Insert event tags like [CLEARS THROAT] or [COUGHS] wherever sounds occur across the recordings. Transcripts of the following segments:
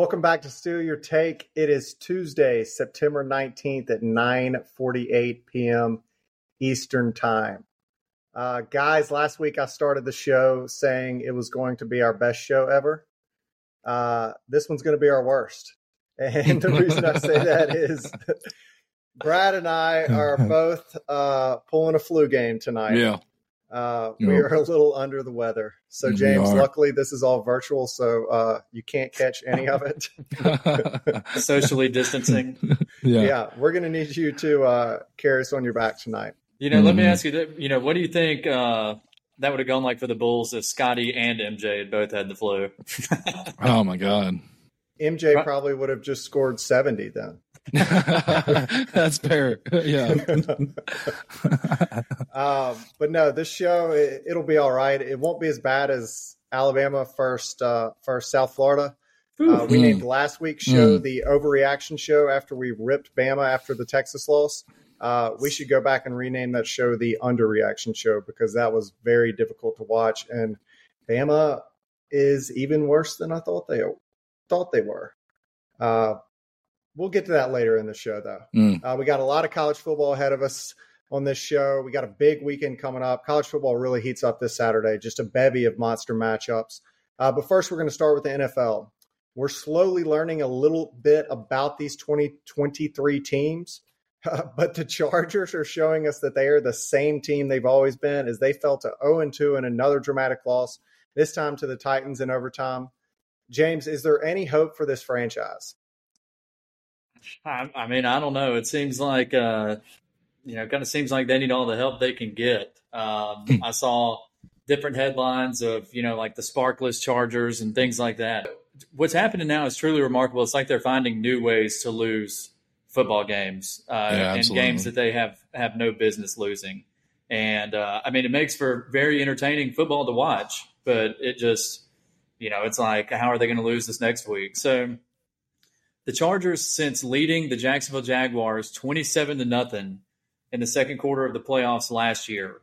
Welcome back to Steal Your Take. It is Tuesday, September 19th at 9:48 p.m. Eastern Time. Uh, guys, last week I started the show saying it was going to be our best show ever. Uh, this one's going to be our worst. And the reason I say that [LAUGHS] is Brad and I are both uh, pulling a flu game tonight. Yeah. Uh, we are a little under the weather. So, We James, are. luckily this is all virtual, so uh, you can't catch any of it. [LAUGHS] socially distancing. [LAUGHS] yeah. yeah. we're going to need you to uh, carry us on your back tonight. You know, let me Mhm. ask you, that, you know, what do you think uh, that would have gone like for the Bulls if Scotty and MJ had both had the flu? [LAUGHS] Oh my god. MJ probably would have just scored 70 then. [LAUGHS] That's fair. Yeah. [LAUGHS] um, but no, this show it, it'll be all right. It won't be as bad as Alabama first uh, first South Florida. Uh, we Mm. named last week's show Mm. the overreaction show after we ripped Bama after the Texas loss. Uh, we should go back and rename that show the underreaction show because that was very difficult to watch, and Bama is even worse than I thought they thought they were. Uh, we'll get to that later in the show, though. Mm. Uh, we got a lot of college football ahead of us on this show. We got a big weekend coming up. College football really heats up this Saturday, just a bevy of monster matchups. Uh, but first, we're going to start with the NFL. We're slowly learning a little bit about these 2023 teams, [LAUGHS] but the Chargers are showing us that they are the same team they've always been as they fell to 0 2 in another dramatic loss, this time to the Titans in overtime. James, is there any hope for this franchise? I, I mean, I don't know. It seems like, uh, you know, kind of seems like they need all the help they can get. Um, I saw different headlines of, you know, like the sparkless Chargers and things like that. What's happening now is truly remarkable. It's like they're finding new ways to lose football games uh, and games that they have have no business losing. And uh, I mean, it makes for very entertaining football to watch, but it just, you know, it's like, how are they going to lose this next week? So the Chargers, since leading the Jacksonville Jaguars 27 to nothing in the second quarter of the playoffs last year,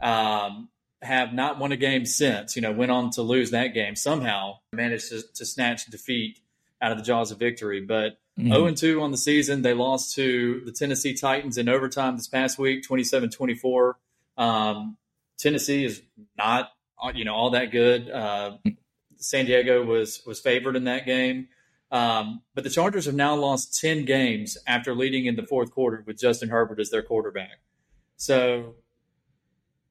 um, have not won a game since. You know, went on to lose that game somehow, managed to, to snatch defeat out of the jaws of victory. But Mhm. 0 2 on the season. They lost to the Tennessee Titans in overtime this past week, 27 24. Um, Tennessee is not, you know, all that good. Uh, San Diego was was favored in that game. Um, but the Chargers have now lost 10 games after leading in the fourth quarter with Justin Herbert as their quarterback. So,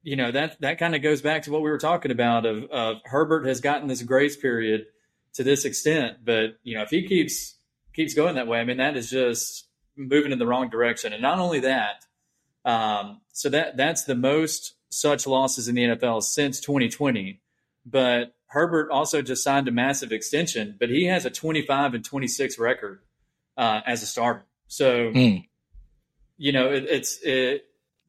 you know, that, that kind of goes back to what we were talking about of, of Herbert has gotten this grace period to this extent. But, you know, if he keeps, keeps going that way, I mean, that is just moving in the wrong direction. And not only that, um, so that, that's the most such losses in the NFL since 2020. But Herbert also just signed a massive extension, but he has a 25 and 26 record uh, as a starter. So, Mm. you know, it, it's it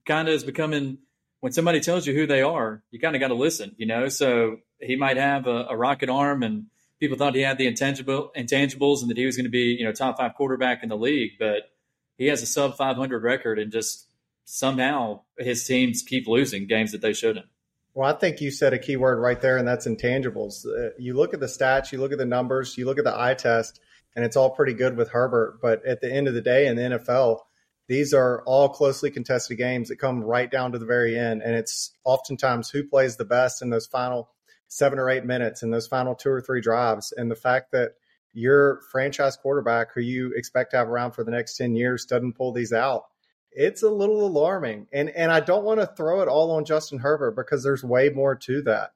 kind of is becoming when somebody tells you who they are, you kind of got to listen. You know, so he might have a, a rocket arm, and people thought he had the intangible intangibles, and that he was going to be you know top five quarterback in the league, but he has a sub 500 record, and just somehow his teams keep losing games that they shouldn't. Well, I think you said a key word right there, and that's intangibles. Uh, you look at the stats, you look at the numbers, you look at the eye test, and it's all pretty good with Herbert. But at the end of the day, in the NFL, these are all closely contested games that come right down to the very end. And it's oftentimes who plays the best in those final seven or eight minutes, in those final two or three drives. And the fact that your franchise quarterback, who you expect to have around for the next 10 years, doesn't pull these out it's a little alarming. And and I don't want to throw it all on Justin Herbert because there's way more to that.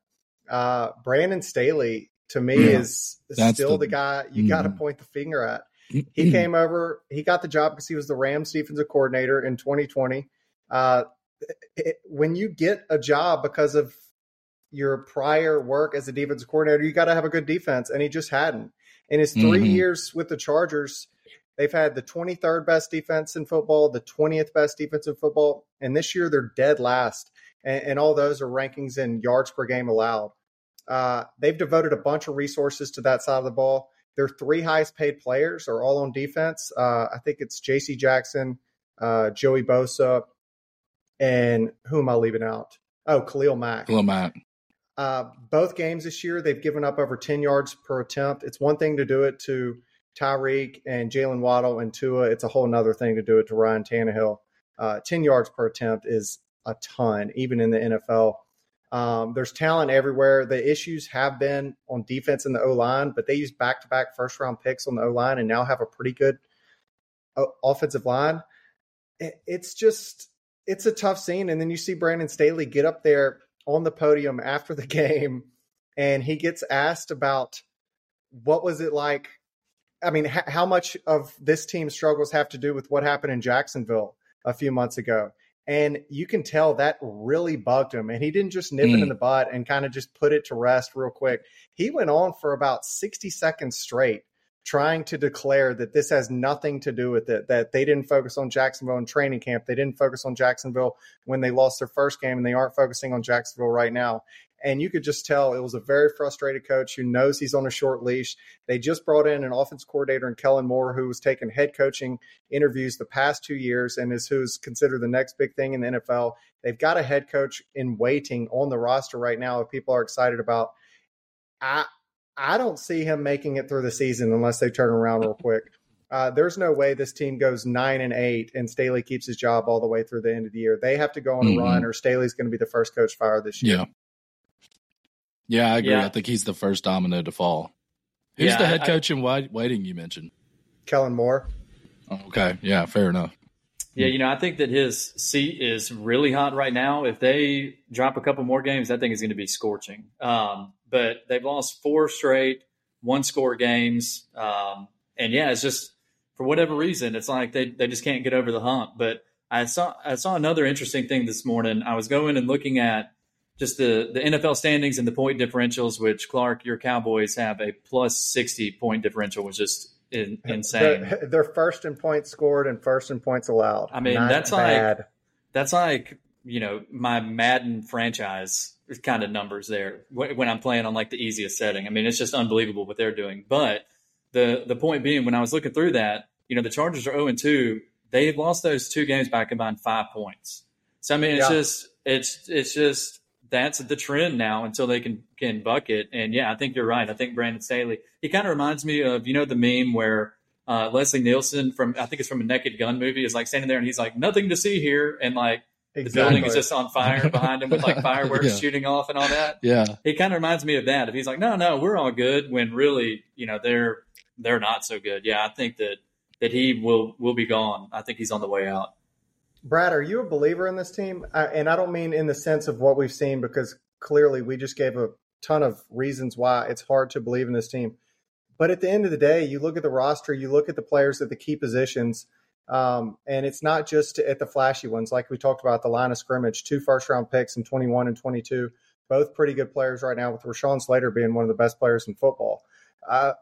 Uh, Brandon Staley to me Yeah, is still the, the- guy you got to point the finger at. He came over, he got the job because he was the Rams defensive coordinator in 2020. Uh, it, when you get a job because of your prior work as a defensive coordinator, you got to have a good defense, and he just hadn't. In his 3 Mhm. years with the Chargers, they've had the 23rd best defense in football, the 20th best defense in football, and this year they're dead last. And, and all those are rankings in yards per game allowed. Uh, they've devoted a bunch of resources to that side of the ball. Their three highest paid players are all on defense. Uh, I think it's J.C. Jackson, uh, Joey Bosa, and who am I leaving out? Oh, Khalil Mack. Khalil Mack. Uh, both games this year, they've given up over 10 yards per attempt. It's one thing to do it to Tyreek and Jalen Waddle and Tua. It's a whole other thing to do it to Ryan Tannehill. Uh, 10 yards per attempt is a ton, even in the NFL. Um, there's talent everywhere. The issues have been on defense and the O line, but they use back to back first round picks on the O line and now have a pretty good uh, offensive line. It's just, it's a tough scene. And then you see Brandon Staley get up there on the podium after the [LAUGHS] game and he gets asked about what was it like I mean, h- how much of this team's struggles have to do with what happened in Jacksonville a few months ago? And you can tell that really bugged him. And he didn't just nip mm. it in mm. the butt and kind of just put it to rest real quick. He went on for about 60 seconds straight trying to declare that this has nothing to do with it, that they didn't focus on Jacksonville in training camp. They didn't focus on Jacksonville when they lost their first game, and they aren't focusing on Jacksonville right now. And you could just tell it was a very frustrated coach who knows he's on a short leash. They just brought in an offense coordinator in Kellen Moore, who was taking head coaching interviews the past two years and is who's considered the next big thing in the NFL. They've got a head coach in waiting on the roster right now that people are excited about. I I don't see him making it through the season unless they turn around real quick. Uh, there's no way this team goes nine and eight and Staley keeps his job all the way through the end of the year. They have to go on mm-hmm. a run, or Staley's going to be the first coach fired this year. Yeah, yeah, I agree. Yeah. I think he's the first domino to fall. Who's yeah, the head coach I, in waiting you mentioned? Kellen Moore. Oh, okay. Yeah, fair enough. Yeah, you know, I think that his seat is really hot right now. If they drop a couple more games, I think is going to be scorching. Um, but they've lost four straight one score games. Um, and yeah, it's just for whatever reason, it's like they, they just can't get over the hump. But I saw I saw another interesting thing this morning. I was going and looking at just the, the NFL standings and the point differentials, which Clark, your Cowboys have a plus 60 point differential, which is in, insane. They're, they're, first in points scored and first in points allowed. I mean, Not that's bad. like, that's like, you know, my Madden franchise kind of numbers there when I'm playing on like the easiest setting. I mean, it's just unbelievable what they're doing. But the, the point being, when I was looking through that, you know, the Chargers are 0 and 2. They've lost those two games by combined five points. So I mean, it's yeah. just it's it's just that's the trend now until they can can buck it. And yeah, I think you're right. I think Brandon Staley. He kind of reminds me of you know the meme where uh, Leslie Nielsen from I think it's from a Naked Gun movie is like standing there and he's like nothing to see here and like exactly. the building is just on fire behind him with like [LAUGHS] fireworks yeah. shooting off and all that. Yeah, he kind of reminds me of that. If he's like no no we're all good when really you know they're they're not so good. Yeah, I think that that he will will be gone. I think he's on the way out. Brad, are you a believer in this team? and I don't mean in the sense of what we've seen, because clearly we just gave a ton of reasons why it's hard to believe in this team. But at the end of the day, you look at the roster, you look at the players at the key positions, um, and it's not just at the flashy ones. Like we talked about, the line of scrimmage, two first round picks in 21 and 22, both pretty good players right now, with Rashawn Slater being one of the best players in football. Uh,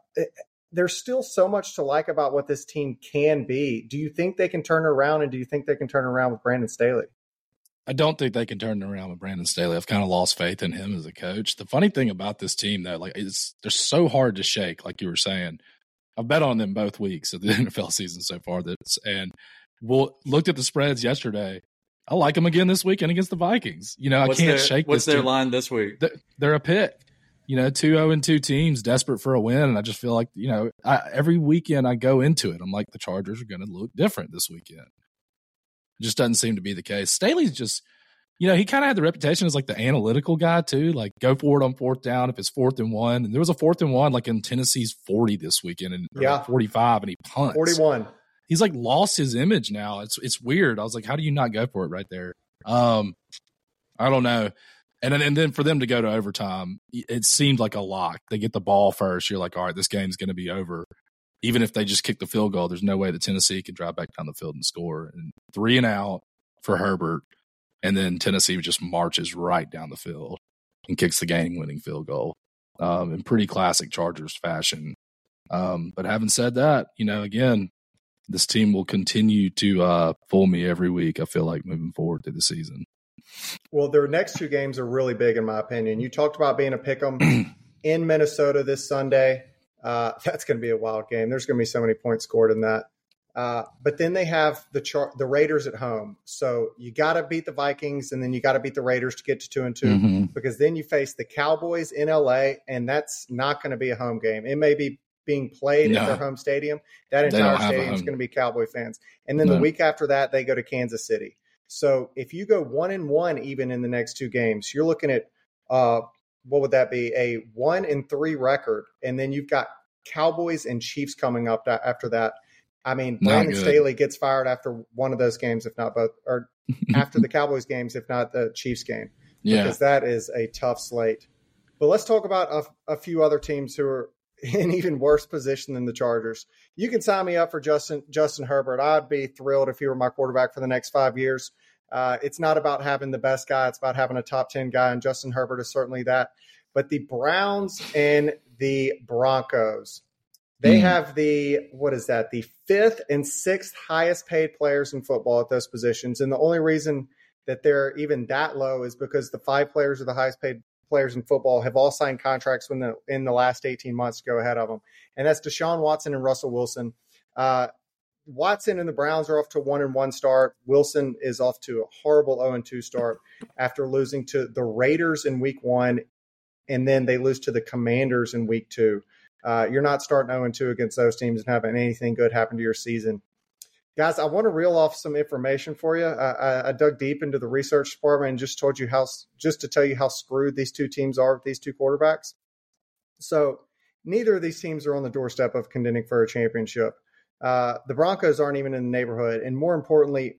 there's still so much to like about what this team can be. Do you think they can turn around, and do you think they can turn around with Brandon Staley? I don't think they can turn around with Brandon Staley. I've kind of lost faith in him as a coach. The funny thing about this team, though, like it's they're so hard to shake. Like you were saying, I've bet on them both weeks of the [LAUGHS] NFL season so far. That's and we'll looked at the spreads yesterday. I like them again this weekend against the Vikings. You know, what's I can't their, shake. What's their team. line this week? They're, they're a pick you know, two zero oh and two teams desperate for a win, and I just feel like you know, I, every weekend I go into it, I'm like the Chargers are going to look different this weekend. It just doesn't seem to be the case. Staley's just, you know, he kind of had the reputation as like the analytical guy too, like go for it on fourth down if it's fourth and one. And there was a fourth and one like in Tennessee's 40 this weekend and yeah. 45, and he punts 41. He's like lost his image now. It's it's weird. I was like, how do you not go for it right there? Um, I don't know. And then, and then for them to go to overtime, it seemed like a lock. They get the ball first. You're like, all right, this game's going to be over. Even if they just kick the field goal, there's no way that Tennessee can drive back down the field and score. And three and out for Herbert. And then Tennessee just marches right down the field and kicks the game winning field goal um, in pretty classic Chargers fashion. Um, but having said that, you know, again, this team will continue to uh, fool me every week, I feel like, moving forward through the season. Well, their next two games are really big, in my opinion. You talked about being a pick 'em [CLEARS THROAT] in Minnesota this Sunday. Uh, [LAUGHS] that's going to be a wild game. There's going to be so many points scored in that. Uh, but then they have the char- the Raiders at home, so you got to beat the Vikings, and then you got to beat the Raiders to get to two and 2 Mm-hmm. because then you face the Cowboys in LA, and that's not going to be a home game. It may be being played No. at their home stadium. That entire don't have a stadium is going to be Cowboy fans, and then the week after that they go to Kansas City. So if you go one and one even in the next two games, you're looking at uh, what would that be? A one and three record, and then you've got Cowboys and Chiefs coming up after that. I mean, Brandon. Staley gets fired after one of those games, if not both, or [LAUGHS] after the Cowboys games, if not the Chiefs game, Yeah. because that is a tough slate. But let's talk about a, a few other teams who are [LAUGHS] in even worse position than the Chargers. You can sign me up for Justin Justin Herbert. I'd be thrilled if he were my quarterback for the next five years. Uh, it's not about having the best guy; it's about having a top ten guy, and Justin Herbert is certainly that. But the Browns and the Broncos, they Hmm. have the what is that? The fifth and sixth highest paid players in football at those positions, and the only reason that they're even that low is because the five players are the highest paid players in football have all signed contracts in the in the last 18 months to go ahead of them. And that's Deshaun Watson and Russell Wilson. Uh, Watson and the Browns are off to one and one start. Wilson is off to a horrible 0 and 2 start after losing to the Raiders in week one, and then they lose to the Commanders in week two. Uh, you're not starting 0 and 2 against those teams and having anything good happen to your season. Guys, I want to reel off some information for you. I, I, I dug deep into the research department and just told you how, just to tell you how screwed these two teams are with these two quarterbacks. So, neither of these teams are on the doorstep of contending for a championship. Uh, the Broncos aren't even in the neighborhood. And more importantly,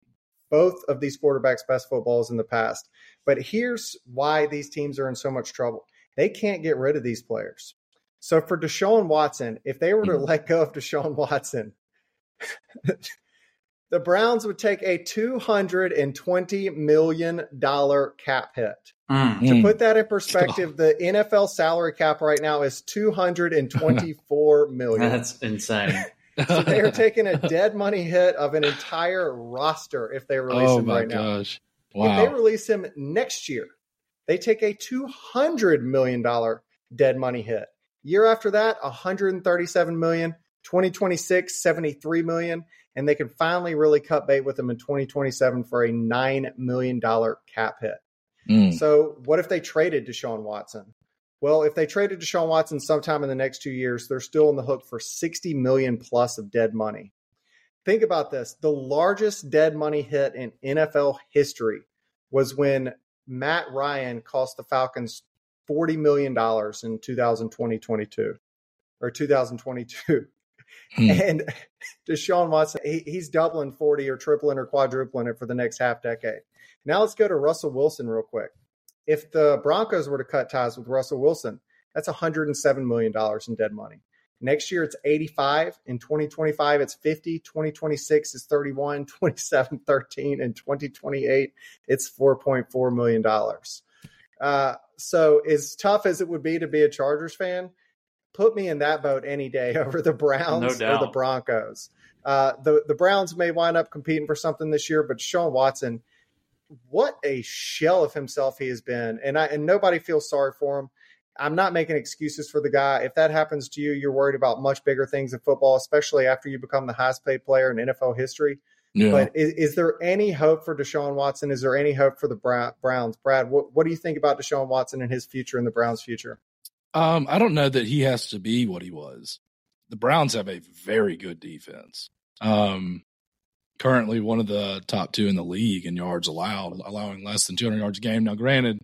both of these quarterbacks' best footballs in the past. But here's why these teams are in so much trouble they can't get rid of these players. So, for Deshaun Watson, if they were to Mhm. [LAUGHS] let go of Deshaun Watson, the Browns would take a $220 million cap hit. Mm. To Mm. put that in perspective, the NFL salary cap right now is 224 [LAUGHS] million. That's insane. [LAUGHS] so they are taking a dead money hit of an entire roster if they release oh him my right now. gosh! If they release him next year, they take a $200 million dead money hit. Year after that, $137 million. 2026, 73 million, and they can finally really cut bait with him in 2027 for a $9 million cap hit. Mm. So, what if they traded Deshaun Watson? Well, if they traded Deshaun Watson sometime in the next two years, they're still on the hook for 60 million plus of dead money. Think about this. The largest dead money hit in NFL history was when Matt Ryan cost the Falcons $40 million in 2020-22 or 2022. Hmm. And [LAUGHS] Deshaun Watson, he, he's doubling 40 or tripling or quadrupling it for the next half decade. Now let's go to Russell Wilson real quick. If the Broncos were to cut ties with Russell Wilson, that's $107 million in dead money. Next year it's 85. In 2025 it's 50. 2026 is 31, [LAUGHS] 27, 13, and 2028 it's 4.4 million dollars. Uh, so as tough as it would be to be a Chargers fan, put me in that boat any day [LAUGHS] over the Browns No or the. Broncos. Uh, the the Browns may wind up competing for something this year, but Sean Watson, what a shell of himself he has been, and I and nobody feels sorry for him. I'm not making excuses for the guy. If that happens to you, you're worried about much bigger things in football, especially after you become the highest paid player in NFL history. Yeah. But is, is there any hope for Deshaun Watson? Is there any hope for the Browns? Brad, what, what do you think about Deshaun Watson and his future and the Browns' future? Um, I don't know that he has to be what he was. The Browns have a very good defense. Um, currently one of the top two in the league in yards allowed, allowing less than 200 yards a game. Now, granted,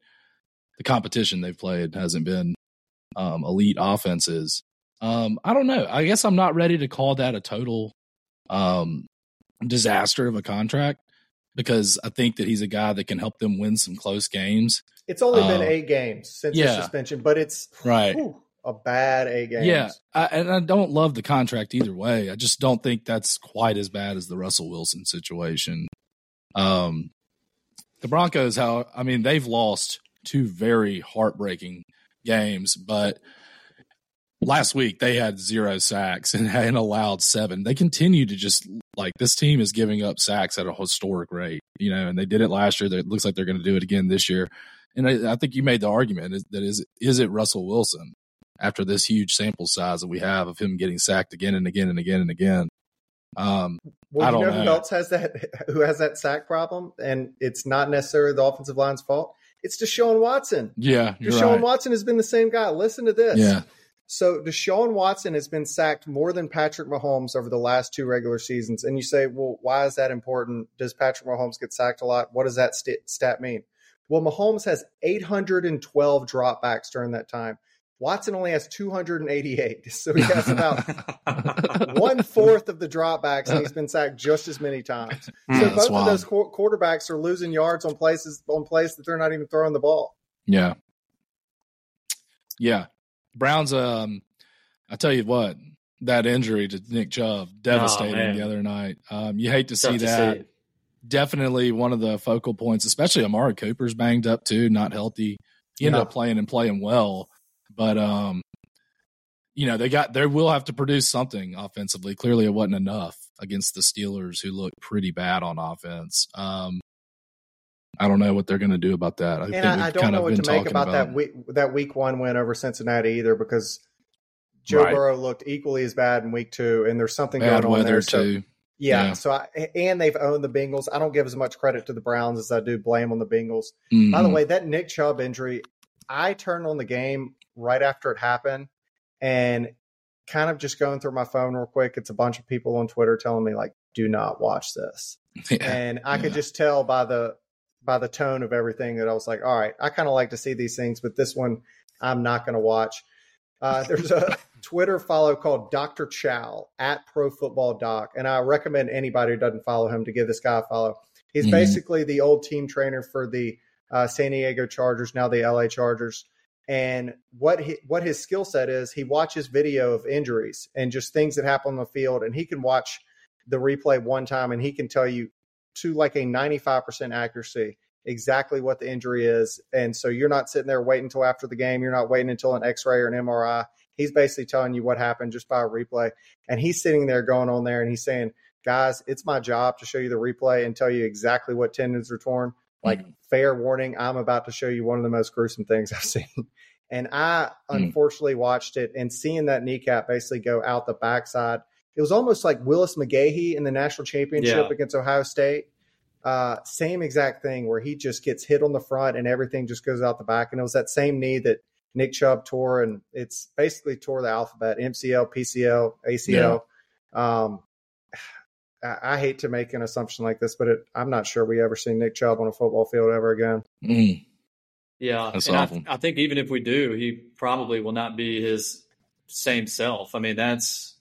the competition they've played hasn't been um, elite offenses. Um, I don't know. I guess I'm not ready to call that a total um, disaster of a contract because I think that he's a guy that can help them win some close games. It's only been Uh, eight games since the suspension, but it's Right. whew, a bad eight games. Yeah, I, and I don't love the contract either way. I just don't think that's quite as bad as the Russell Wilson situation. Um, the Broncos, how I mean, they've lost two very heartbreaking games, but last week they had zero sacks and, [LAUGHS] and allowed seven. They continue to just like this team is giving up sacks at a historic rate, you know, and they did it last year. It looks like they're going to do it again this year. And I, I think you made the argument is, that is is it Russell Wilson after this huge sample size that we have of him getting sacked again and again and again and again. Um, Well, I you don't know, who else has that? [LAUGHS] Who has that sack problem? And it's not necessarily the offensive line's fault. It's Deshaun Watson. Yeah, you're Deshaun right. Watson has been the same guy. Listen to this. Yeah, So Deshaun Watson has been sacked more than Patrick Mahomes over the last two regular seasons. And you say, well, why is that important? Does Patrick Mahomes get sacked a lot? What does that st- stat mean? Well, Mahomes has 812 dropbacks during that time. Watson only has 288. [LAUGHS] So he has about [LAUGHS] one fourth of the dropbacks, and he's been sacked just as many times. Hmm, so Yeah, that's both of those qu- quarterbacks are losing yards on places on places that they're not even throwing the ball. yeah, yeah. Browns. Um, I tell you what, that injury to Nick Chubb devastating man. the other night. Um, you hate to see to that. see. Definitely one of the focal points, especially Amari Cooper's banged up too, not healthy. He ended up playing and playing well, but um, you know they got they will have to produce something offensively. Clearly, it wasn't enough against the Steelers, who look pretty bad on offense. Um, I don't know what they're going to do about that. I And think I, I don't kind know what to make talking about, that week that week one win over Cincinnati either because Joe Right. Burrow looked equally as bad in week two, and there's something bad going on there. So too. yeah, Yeah. so I, and they've owned the Bengals. I don't give as much credit to the Browns as I do blame on the Bengals. By the Mhm. way, that Nick Chubb injury, I turned on the game right after it happened, and kind of just going through my phone real quick. It's a bunch of people on Twitter telling me like, "Do not watch this." [LAUGHS] Yeah. and I could just tell by the by the tone of everything that I was like, all right, I kind of like to see these things, but this one I'm not going to watch. Uh, [LAUGHS] there's a Twitter follow called Dr. Chao at Pro Football Doc, and I recommend anybody who doesn't follow him to give this guy a follow. He's Mhm. basically the old team trainer for the uh, San Diego Chargers, now the LA Chargers. And what he, what his skill set is, he watches video of injuries and just things that happen on the field, and he can watch the replay one time and he can tell you to like a 95% accuracy exactly what the injury is. And so you're not sitting there waiting until after the game. You're not waiting until an x-ray or an MRI. He's basically telling you what happened just by a replay. And he's sitting there going on there and he's saying, guys, it's my job to show you the replay and tell you exactly what tendons are torn. Like fair warning, I'm about to show you one of the most gruesome things [LAUGHS] I've seen. And I Mm. unfortunately watched it and seeing that kneecap basically go out the backside. It was almost like Willis McGahee in the national championship Yeah. against Ohio State. Uh, same exact thing where he just gets hit on the front and everything just goes out the back. And it was that same knee that Nick Chubb tore, and it's basically tore the alphabet: MCL, PCL, ACL. Um, I, I hate to make an assumption like this, but it, I'm not sure we ever see Nick Chubb on a football field ever again. Mm. Yeah, That's and I. I think even if we do, he probably will not be his same self. I mean, that's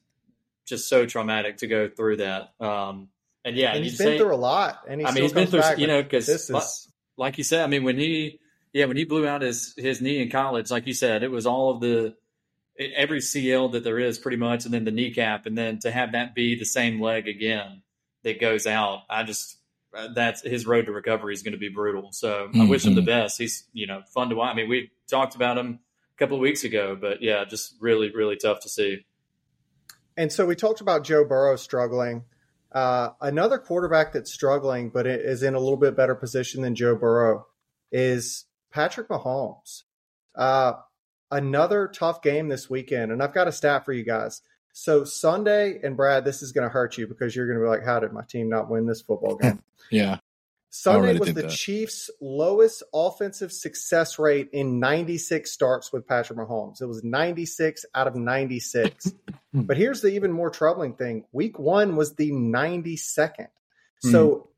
just so traumatic to go through that. Um, and yeah, and he's been say, through a lot, and he I mean, he's been through, back, you know, because this is like you said, I mean, when he, yeah, when he blew out his his knee in college, like you said, it was all of the every CL that there is, pretty much, and then the kneecap, and then to have that be the same leg again that goes out, I just uh, that's his road to recovery is going to be brutal. So I wish him the Mhm. best. He's you know fun to watch. I mean, we talked about him a couple of weeks ago, but yeah, just really really tough to see. And so we talked about Joe Burrow struggling. Uh, another quarterback that's struggling, but is in a little bit better position than Joe Burrow, is Patrick Mahomes. Uh, another tough game this weekend, and I've got a stat for you guys. So Sunday, and Brad, this is going to hurt you because you're going to be like, "How did my team not win this football game?" [LAUGHS] Yeah. Sunday was the that. Chiefs' lowest offensive success rate in 96 starts with Patrick Mahomes. It was 96 out of 96. [LAUGHS] but here's the even more troubling thing week one was the 92nd. So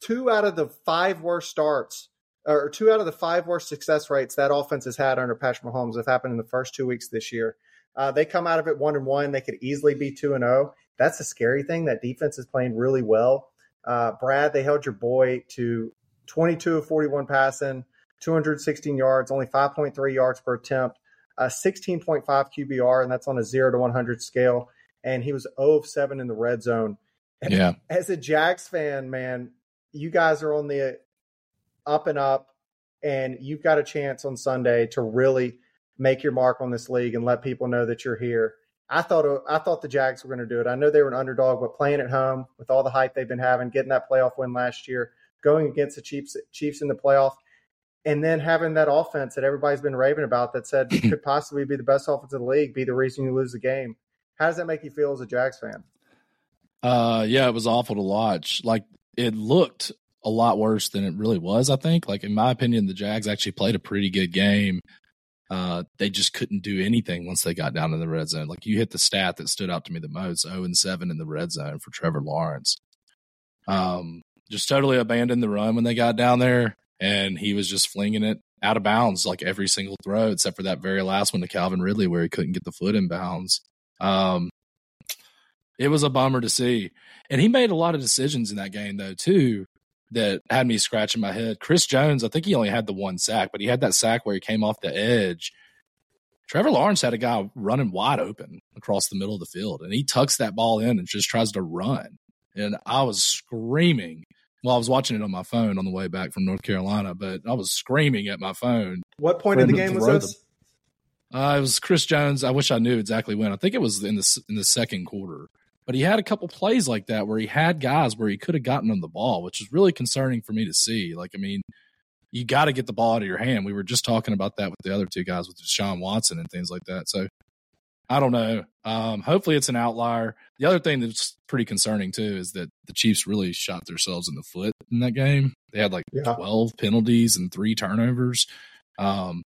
two out of the five worst starts, or two out of the five worst success rates that offense has had under Patrick Mahomes have happened in the first two weeks this year. Uh, they come out of it one and one. They could easily be two and zero. That's a scary thing. That defense is playing really well. Uh, Brad, they held your boy to 22 of 41 passing, 216 yards, only 5.3 yards per attempt, uh, 16.5 QBR, and that's on a 0 to 100 scale. And he was 0 of 7 in the red zone. Yeah. As a Jags fan, man, you guys are on the up and up, and you've got a chance on Sunday to really make your mark on this league and let people know that you're here. I thought I thought the Jags were going to do it. I know they were an underdog, but playing at home with all the hype they've been having, getting that playoff win last year, going against the Chiefs Chiefs in the playoff, and then having that offense that everybody's been raving about that said [CLEARS THROAT] could possibly be the best offense in the league, be the reason you lose the game. How does that make you feel as a Jags fan? Uh, yeah, it was awful to watch. Like it looked a lot worse than it really was. I think. Like in my opinion, the Jags actually played a pretty good game. Uh, they just couldn't do anything once they got down in the red zone. Like you hit the stat that stood out to me the most: zero oh and seven in the red zone for Trevor Lawrence. Um, just totally abandoned the run when they got down there, and he was just flinging it out of bounds like every single throw, except for that very last one to Calvin Ridley where he couldn't get the foot in bounds. Um, it was a bummer to see, and he made a lot of decisions in that game though too that had me scratching my head. Chris Jones, I think he only had the one sack, but he had that sack where he came off the edge. Trevor Lawrence had a guy running wide open across the middle of the field, and he tucks that ball in and just tries to run. And I was screaming. Well, I was watching it on my phone on the way back from North Carolina, but I was screaming at my phone. What point of the game was this? Uh, it was Chris Jones. I wish I knew exactly when. I think it was in the in the second quarter. But he had a couple plays like that where he had guys where he could have gotten them the ball, which is really concerning for me to see. Like, I mean, you got to get the ball out of your hand. We were just talking about that with the other two guys, with Deshaun Watson and things like that. So I don't know. Um, hopefully, it's an outlier. The other thing that's pretty concerning too is that the Chiefs really shot themselves in the foot in that game. They had like yeah. twelve penalties and three turnovers. Um,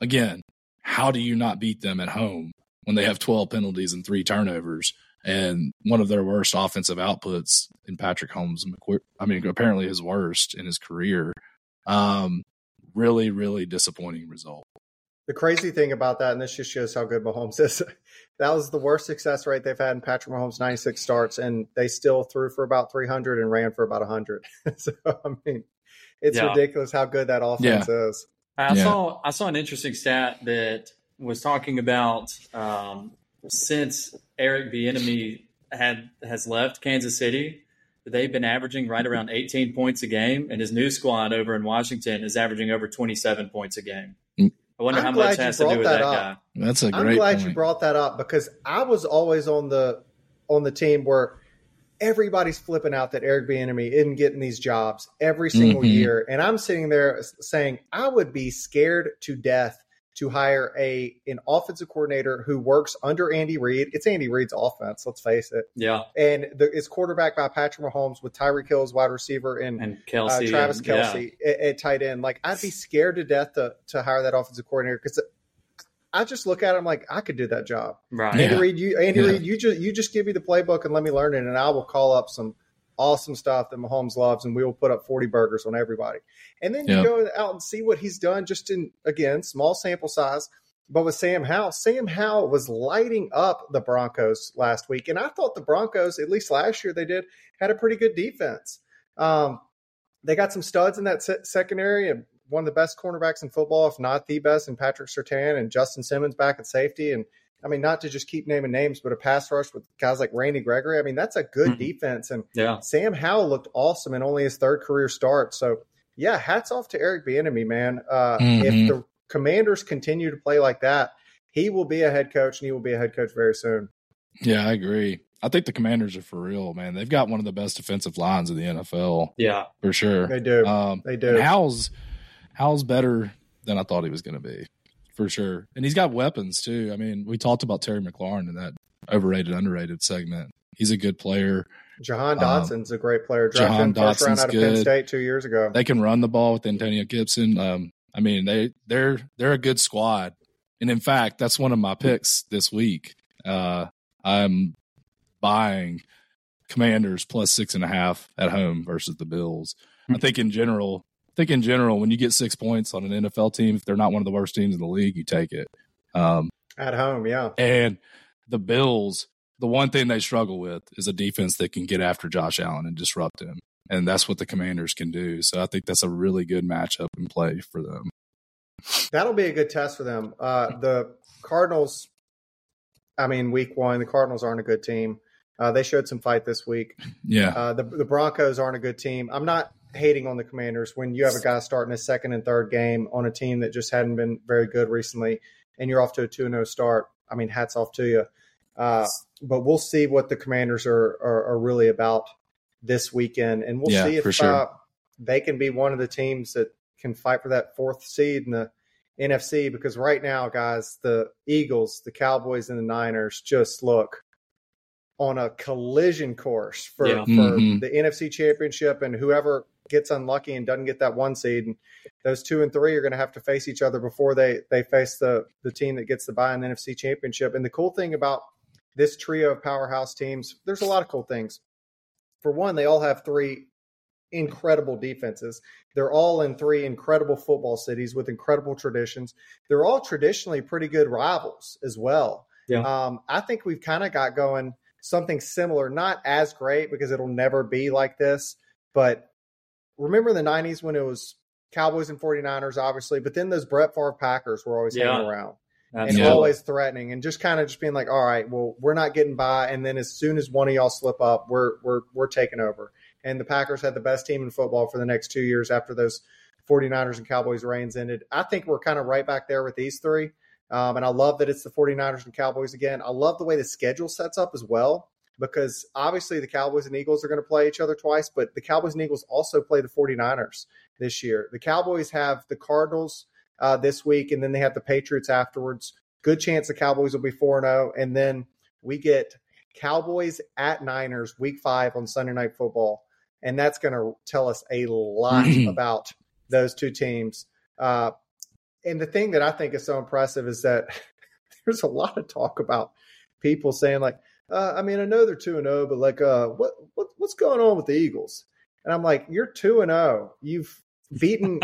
again, how do you not beat them at home when they have twelve penalties and three turnovers? And one of their worst offensive outputs in Patrick Holmes. I mean, apparently his worst in his career. Um, really, really disappointing result. The crazy thing about that, and this just shows how good Mahomes is, [LAUGHS] that was the worst success rate they've had in Patrick Mahomes' 96 starts, and they still threw for about 300 and ran for about 100. [LAUGHS] so, I mean, it's yeah. ridiculous how good that offense yeah. is. I yeah. saw I saw an interesting stat that was talking about um, since Eric Bieniemy had has left Kansas City, they've been averaging right around 18 points a game, and his new squad over in Washington is averaging over 27 points a game. I wonder I'm how much has to do with that, that guy. That's a great. I'm glad point. you brought that up because I was always on the on the team where everybody's flipping out that Eric Bieniemy isn't getting these jobs every single mm-hmm. year, and I'm sitting there saying I would be scared to death to hire a an offensive coordinator who works under Andy Reid. It's Andy Reid's offense, let's face it. Yeah. And the, it's quarterback by Patrick Mahomes with Tyreek Hill as wide receiver and, and Kelce, uh, Travis and, Kelce yeah. at, at, tight end. Like I'd be scared to death to to hire that offensive coordinator because I just look at him like I could do that job. Right. Andy yeah. Reid, you Andy yeah. Reid, you just you just give me the playbook and let me learn it, and I will call up some awesome stuff that Mahomes loves, and we will put up 40 burgers on everybody. And then you go out and see what he's done just in, again, small sample size. But with Sam Howell, Sam Howell was lighting up the Broncos last week. And I thought the Broncos, at least last year they did, had a pretty good defense. Um, they got some studs in that se- secondary and one of the best cornerbacks in football, if not the best, in Patrick Surtain and Justin Simmons back at safety. And I mean, not to just keep naming names, but a pass rush with guys like Randy Gregory. I mean, that's a good mm-hmm. defense. And yeah. Sam Howell looked awesome in only his third career start. So, yeah, hats off to Eric Bieniemy, man. Uh, mm-hmm. If the Commanders continue to play like that, he will be a head coach, and he will be a head coach very soon. Yeah, I agree. I think the Commanders are for real, man. They've got one of the best defensive lines in the NFL. Yeah, for sure. They do. Um, they do. Howell's Howell's better than I thought he was going to be for sure. And he's got weapons too. I mean, we talked about Terry McLaurin in that overrated, underrated segment. He's a good player. Jahan um, Dotson's um, a great player. Jahan first Dotson's round out of good. Penn State two years ago. They can run the ball with Antonio Gibson. Um, I mean, they they're they're a good squad. And in fact, that's one of my picks this week. Uh, I'm buying Commanders plus six and a half at home versus the Bills. I think in general, I think in general, when you get six points on an NFL team, if they're not one of the worst teams in the league, you take it. Um, At home, yeah. And the Bills, the one thing they struggle with is a defense that can get after Josh Allen and disrupt him. And that's what the Commanders can do. So I think that's a really good matchup and play for them. That'll be a good test for them. Uh, the Cardinals, I mean, week one, the Cardinals aren't a good team. Uh, they showed some fight this week. Yeah. Uh, the, the Broncos aren't a good team. I'm not hating on the Commanders when you have a guy starting his second and third game on a team that just hadn't been very good recently, and you're off to a two 0 start. I mean, hats off to you. Uh, but we'll see what the Commanders are, are, are really about this weekend, and we'll yeah, see if sure. uh, they can be one of the teams that can fight for that fourth seed in the NFC. Because right now, guys, the Eagles, the Cowboys, and the Niners just look on a collision course for, Yeah. for Mhm. the NFC championship and whoever gets unlucky and doesn't get that one seed and those two and three are going to have to face each other before they they face the the team that gets the bye in the NFC championship. And the cool thing about this trio of powerhouse teams there's a lot of cool things. For one they all have three incredible defenses. They're all in three incredible football cities with incredible traditions. They're all traditionally pretty good rivals as well. Yeah. um, i think we've kind of got going something similar not as great because it'll never be like this but remember in the 90s when it was Cowboys and 49ers, obviously, but then those Brett Favre Packers were always Yeah. hanging around and always threatening and just kind of just being like, all right, well, we're not getting by. And then as soon as one of y'all slip up, we're, we're, we're taking over. And the Packers had the best team in football for the next two years after those 49ers and Cowboys reigns ended. I think we're kind of right back there with these three. Um, and I love that it's the 49ers and Cowboys again. I love the way the schedule sets up as well because obviously the Cowboys and Eagles are going to play each other twice, but the Cowboys and Eagles also play the 49ers this year. The Cowboys have the Cardinals uh, this week, and then they have the Patriots afterwards. Good chance the Cowboys will be 4 0. And then we get Cowboys at Niners week five on Sunday Night Football. And that's going to tell us a lot about those two teams. Uh, and the thing that I think is so impressive is that [LAUGHS] there's a lot of talk about people saying, like, uh, I mean, I know they're 2 and 0, but like, uh, what, what, what's going on with the Eagles? And I'm like, you're 2 and 0. You've [LAUGHS] beaten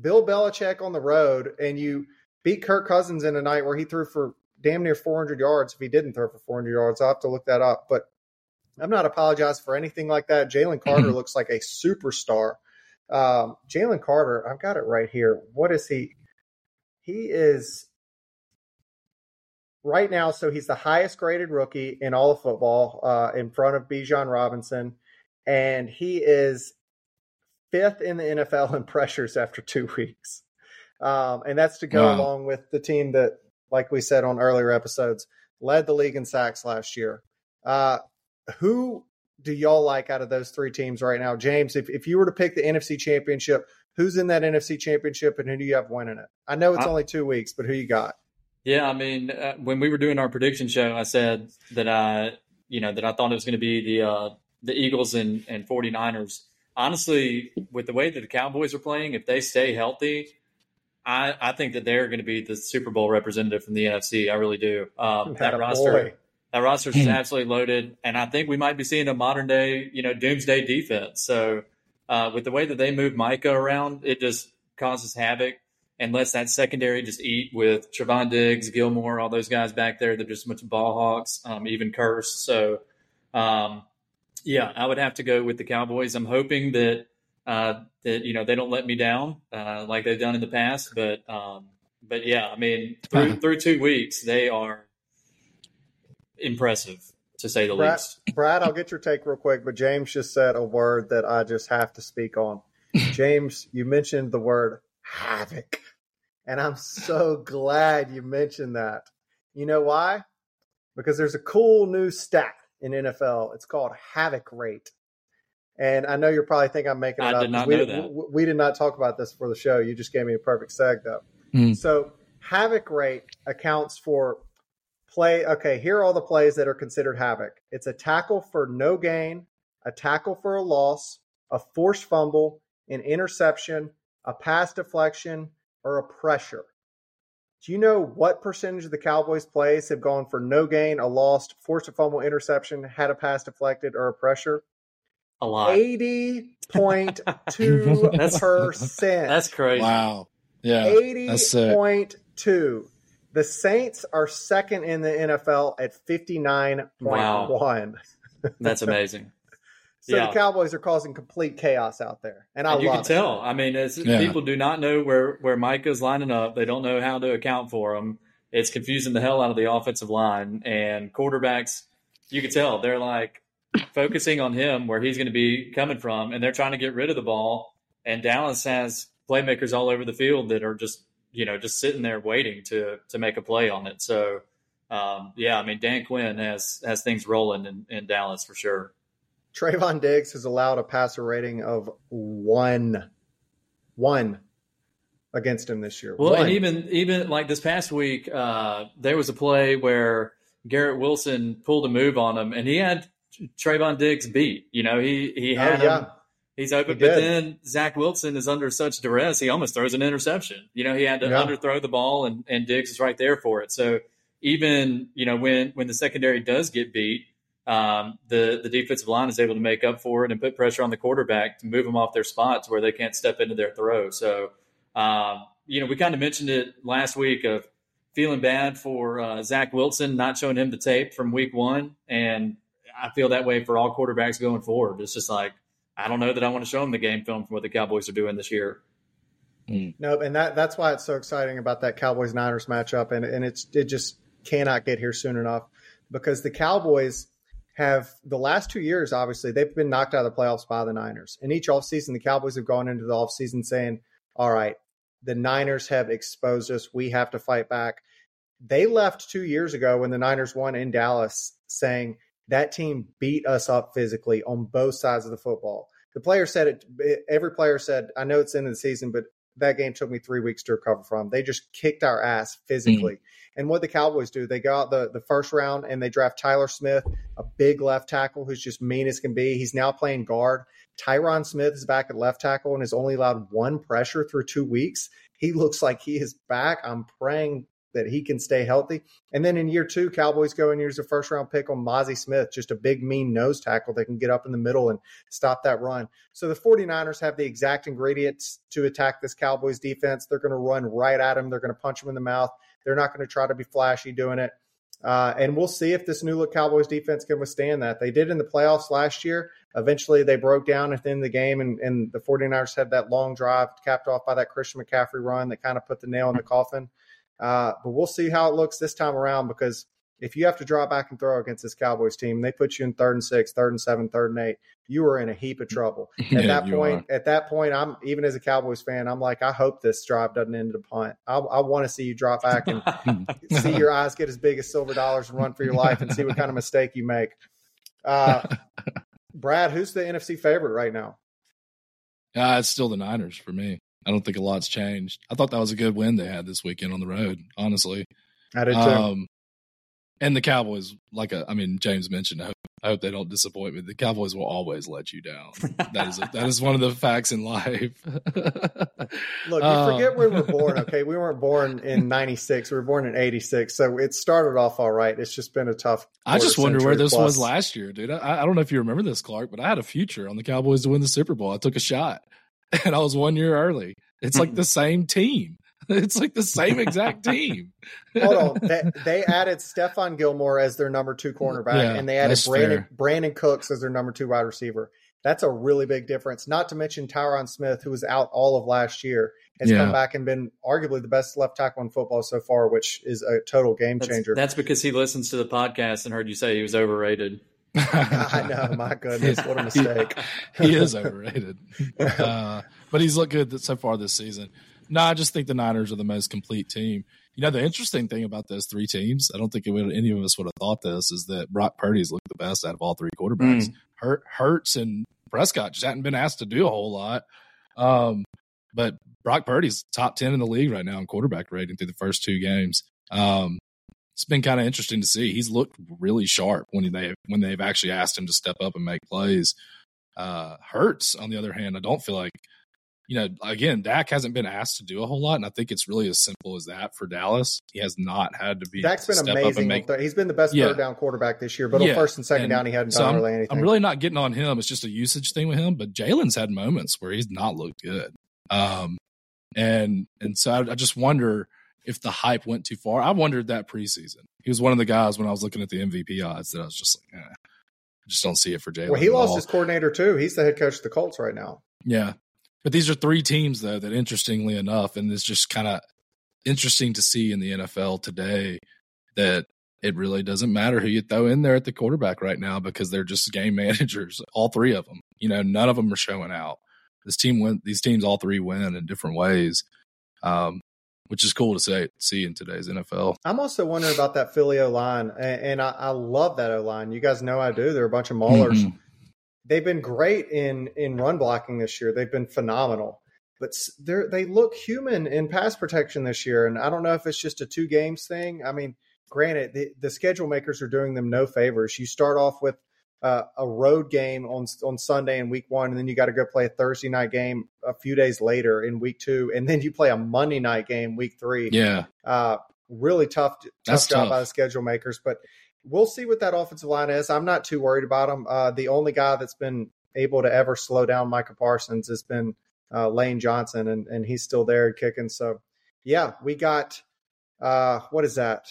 Bill Belichick on the road, and you beat Kirk Cousins in a night where he threw for damn near 400 yards. If he didn't throw for 400 yards, I'll have to look that up. But I'm not apologizing for anything like that. Jalen Carter [CLEARS THROAT] looks like a superstar. Um, Jalen Carter, I've got it right here. What is he? He is right now. So he's the highest graded rookie in all of football, uh, in front of Bijan Robinson, and he is fifth in the NFL in pressures after two [LAUGHS] weeks. Um, and that's to go Wow. along with the team that, like we said on earlier episodes, led the league in sacks last year. Uh, who do y'all like out of those three teams right now? James, if, if you were to pick the NFC championship, who's in that NFC championship and who do you have winning it? I know it's I- only two weeks, but who you got? Yeah, I mean, uh, when we were doing our prediction show, I said that I, you know, that I thought it was going to be the uh, the Eagles and, and 49ers. Honestly, with the way that the Cowboys are playing, if they stay healthy, I, I think that they're going to be the Super Bowl representative from the NFC. I really do. Um, that roster, boy. that roster is absolutely loaded, and I think we might be seeing a modern day, you know, doomsday defense. So, uh, with the way that they move Micah around, it just causes havoc. And lets that secondary just eat with Trevon Diggs, Gilmore, all those guys back there. They're just a bunch of ball hawks, um, even Kearse. So, um, yeah, I would have to go with the Cowboys. I'm hoping that uh, that you know they don't let me down uh, like they've done in the past. But um, but yeah, I mean through through two weeks they are impressive to say the Brad, least. Brad, I'll get your take real quick, but James just said a word that I just have to speak on. [LAUGHS] James, you mentioned the word havoc, and I'm so glad you mentioned that. You know why? Because there's a cool new stat in NFL. It's called havoc rate. And I know you're probably thinking I'm making it I up. did not we, know that. we- we did not talk about this for the show. You just gave me a perfect seg, though. Hmm. So, havoc rate accounts for play. Okay, here are all the plays that are considered havoc it's a tackle for no gain, a tackle for a loss, a forced fumble, an interception, a pass deflection, or a pressure. Do you know what percentage of the Cowboys' plays have gone for no gain, a lost, forced a fumble, interception, had a pass deflected, or a pressure? A lot. Eighty point two percent. [LAUGHS] That's crazy. Wow. Yeah. Eighty that's sick. point two. The Saints are second in the NFL at fifty nine point one. That's amazing. So Yeah. the Cowboys are causing complete chaos out there, and I And you love can it. tell. I mean, it's, Yeah. people do not know where where Micah's lining up. They don't know how to account for him. It's confusing the hell out of the offensive line and quarterbacks. You can tell they're like focusing on him where he's going to be coming from, and they're trying to get rid of the ball. And Dallas has playmakers all over the field that are just you know just sitting there waiting to to make a play on it. So um, yeah, I mean Dan Quinn has has things rolling in, in Dallas for sure. Trevon Diggs has allowed a passer rating of one, one against him this year. Well, One. and even even like this past week, uh, there was a play where Garrett Wilson pulled a move on him, and he had Trevon Diggs beat. You know, he he Oh, had yeah. him. He's open, He but then Zach Wilson is under such duress, he almost throws an interception. You know, he had to Yeah. underthrow the ball, and and Diggs is right there for it. So even you know when when the secondary does get beat, um, the the defensive line is able to make up for it and put pressure on the quarterback to move them off their spots where they can't step into their throw. So um, you know, we kind of mentioned it last week of feeling bad for uh, Zach Wilson not showing him the tape from week one, and I feel that way for all quarterbacks going forward. It's just like I don't know that I want to show him the game film from what the Cowboys are doing this year. Nope, and that that's why it's so exciting about that Cowboys Niners matchup, and and it's it just cannot get here soon enough because the Cowboys have the last two years, obviously, they've been knocked out of the playoffs by the Niners. And each offseason, the Cowboys have gone into the offseason saying, All right, the Niners have exposed us. We have to fight back. They left two years ago when the Niners won in Dallas saying that team beat us up physically on both sides of the football. The player said it, every player said, I know it's end of the season, but that game took me three weeks to recover from. They just kicked our ass physically. Mm. And what the Cowboys do, they go out the, the first round and they draft Tyler Smith, a big left tackle who's just mean as can be. He's now playing guard. Tyron Smith is back at left tackle and has only allowed one pressure through two weeks. He looks like he is back. I'm praying that he can stay healthy. And then in year two, Cowboys go and use a first round pick on Mazi Smith, just a big, mean nose tackle that can get up in the middle and stop that run. So the 49ers have the exact ingredients to attack this Cowboys defense. They're going to run right at him, they're going to punch him in the mouth. They're not going to try to be flashy doing it. Uh, and we'll see if this new look Cowboys defense can withstand that. They did in the playoffs last year. Eventually, they broke down at the end of the game, and, and the 49ers had that long drive capped off by that Christian McCaffrey run that kind of put the nail in the coffin. Uh, but we'll see how it looks this time around because if you have to draw back and throw against this Cowboys team, they put you in third and six, third and seven, third and eight. You are in a heap of trouble. [LAUGHS] At Yeah, that you point, at that point, I'm even as a Cowboys fan, I'm like, I hope this drive doesn't end in a punt. I, I want to see you drop back and [LAUGHS] see your eyes get as big as silver dollars and run for your life and see what kind of mistake you make. Uh, [LAUGHS] Brad, who's the NFC favorite right now? Uh, it's still the Niners for me. I don't think a lot's changed. I thought that was a good win they had this weekend on the road, honestly. I did too. Um, and the Cowboys, like uh, I mean, James mentioned, I hope, I hope they don't disappoint me. The Cowboys will always let you down. That is a, that is one of the [LAUGHS] facts in life. [LAUGHS] Look, you uh, forget where we were born, [LAUGHS] okay? We weren't born in 96. We were born in 86. So it started off all right. It's just been a tough. I just wonder where this plus. was last year, dude. I, I don't know if you remember this, Clark, but I had a future on the Cowboys to win the Super Bowl. I took a shot, [LAUGHS] and I was one year early. It's like mm-hmm. the same team. [LAUGHS] It's like the same exact team. Hold on. [LAUGHS] They, they added Stephon Gilmore as their number two cornerback, Yeah, and they added Brandon, fair. Brandin Cooks as their number two wide receiver. That's a really big difference. Not to mention Tyron Smith, who was out all of last year, has Yeah. come back and been arguably the best left tackle in football so far, which is a total game That's, changer. that's because he listens to the podcast and heard you say he was overrated. [LAUGHS] I know. My goodness, what a [LAUGHS] mistake. he is overrated. Uh, but he's looked good so far this season. No, I just think the Niners are the most complete team. You know, the interesting thing about those three teams, I don't think it would, any of us would have thought this, is that Brock Purdy's looked the best out of all three quarterbacks. Hurt, Hurts and Prescott just hadn't been asked to do a whole lot. Um, but Brock Purdy's top 10 in the league right now in quarterback rating through the first two games. Um, it's been kind of interesting to see. He's looked really sharp when they when they've actually asked him to step up and make plays. Uh, Hurts, on the other hand, I don't feel like you know. Again, Dak hasn't been asked to do a whole lot, and I think it's really as simple as that for Dallas. He has not had to be. Dak's been amazing. make- third. He's been the best Yeah. third down quarterback this year, but on first and second and down, he hadn't so done I'm, really anything. I'm really not getting on him. It's just a usage thing with him. But Jalen's had moments where he's not looked good. Um, and and so I, I just wonder if the hype went too far. I wondered that preseason. He was one of the guys when I was looking at the MVP odds that I was just like, eh, I just don't see it for Jalen. well, he lost all. his coordinator too. He's the head coach of the Colts right now. Yeah. But these are three teams though that interestingly enough, and it's just kind of interesting to see in the NFL today that it really doesn't matter who you throw in there at the quarterback right now because they're just game [LAUGHS] managers, all three of them. You know, none of them are showing out. This team win these teams all three win in different ways. Um, which is cool to say see in today's NFL. I'm also wondering about that Philly O line, and, and I, I love that O line. You guys know I do. They're a bunch of maulers. Mhm. They've been great in in run blocking this year. They've been phenomenal, but they they look human in pass protection this year. And I don't know if it's just a two games thing. I mean, granted, the, the schedule makers are doing them no favors. You start off with uh, a road game on on Sunday in week one, and then you got to go play a Thursday night game a few days later in week two, and then you play a Monday night game week three. Yeah, uh, really tough, tough That's job tough. by the schedule makers, but we'll see what that offensive line is. I'm not too worried about them. Uh, the only guy that's been able to ever slow down Micah Parsons has been uh, Lane Johnson, and and he's still there kicking. So, yeah, we got uh, what is that?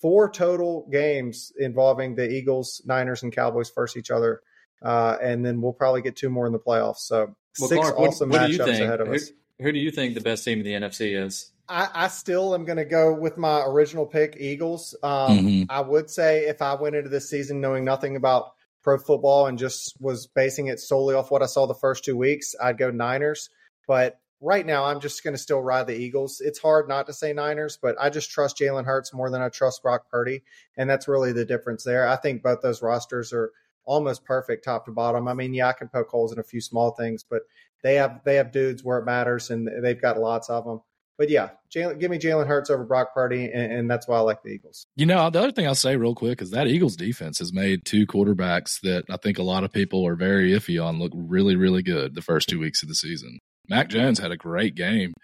Four total games involving the Eagles, Niners, and Cowboys versus each other, uh, and then we'll probably get two more in the playoffs. So Well, six Clark, awesome what do you matchups ahead of Who, us. who do you think the best team in the NFC is? I, I still am going to go with my original pick, Eagles. Um, Mhm. I would say if I went into this season knowing nothing about pro football and just was basing it solely off what I saw the first two weeks, I'd go Niners. But right now, I'm just going to still ride the Eagles. It's hard not to say Niners, but I just trust Jalen Hurts more than I trust Brock Purdy. And that's really the difference there. I think both those rosters are almost perfect top to bottom. I mean, yeah, I can poke holes in a few small things, but they have they have dudes where it matters, and they've got lots of them. But yeah, Jalen, give me Jalen Hurts over Brock Purdy, and, and that's why I like the Eagles. You know, the other thing I'll say real quick is that Eagles defense has made two quarterbacks that I think a lot of people are very iffy on look really, really good the first two weeks of the season. Mac Jones had a great game.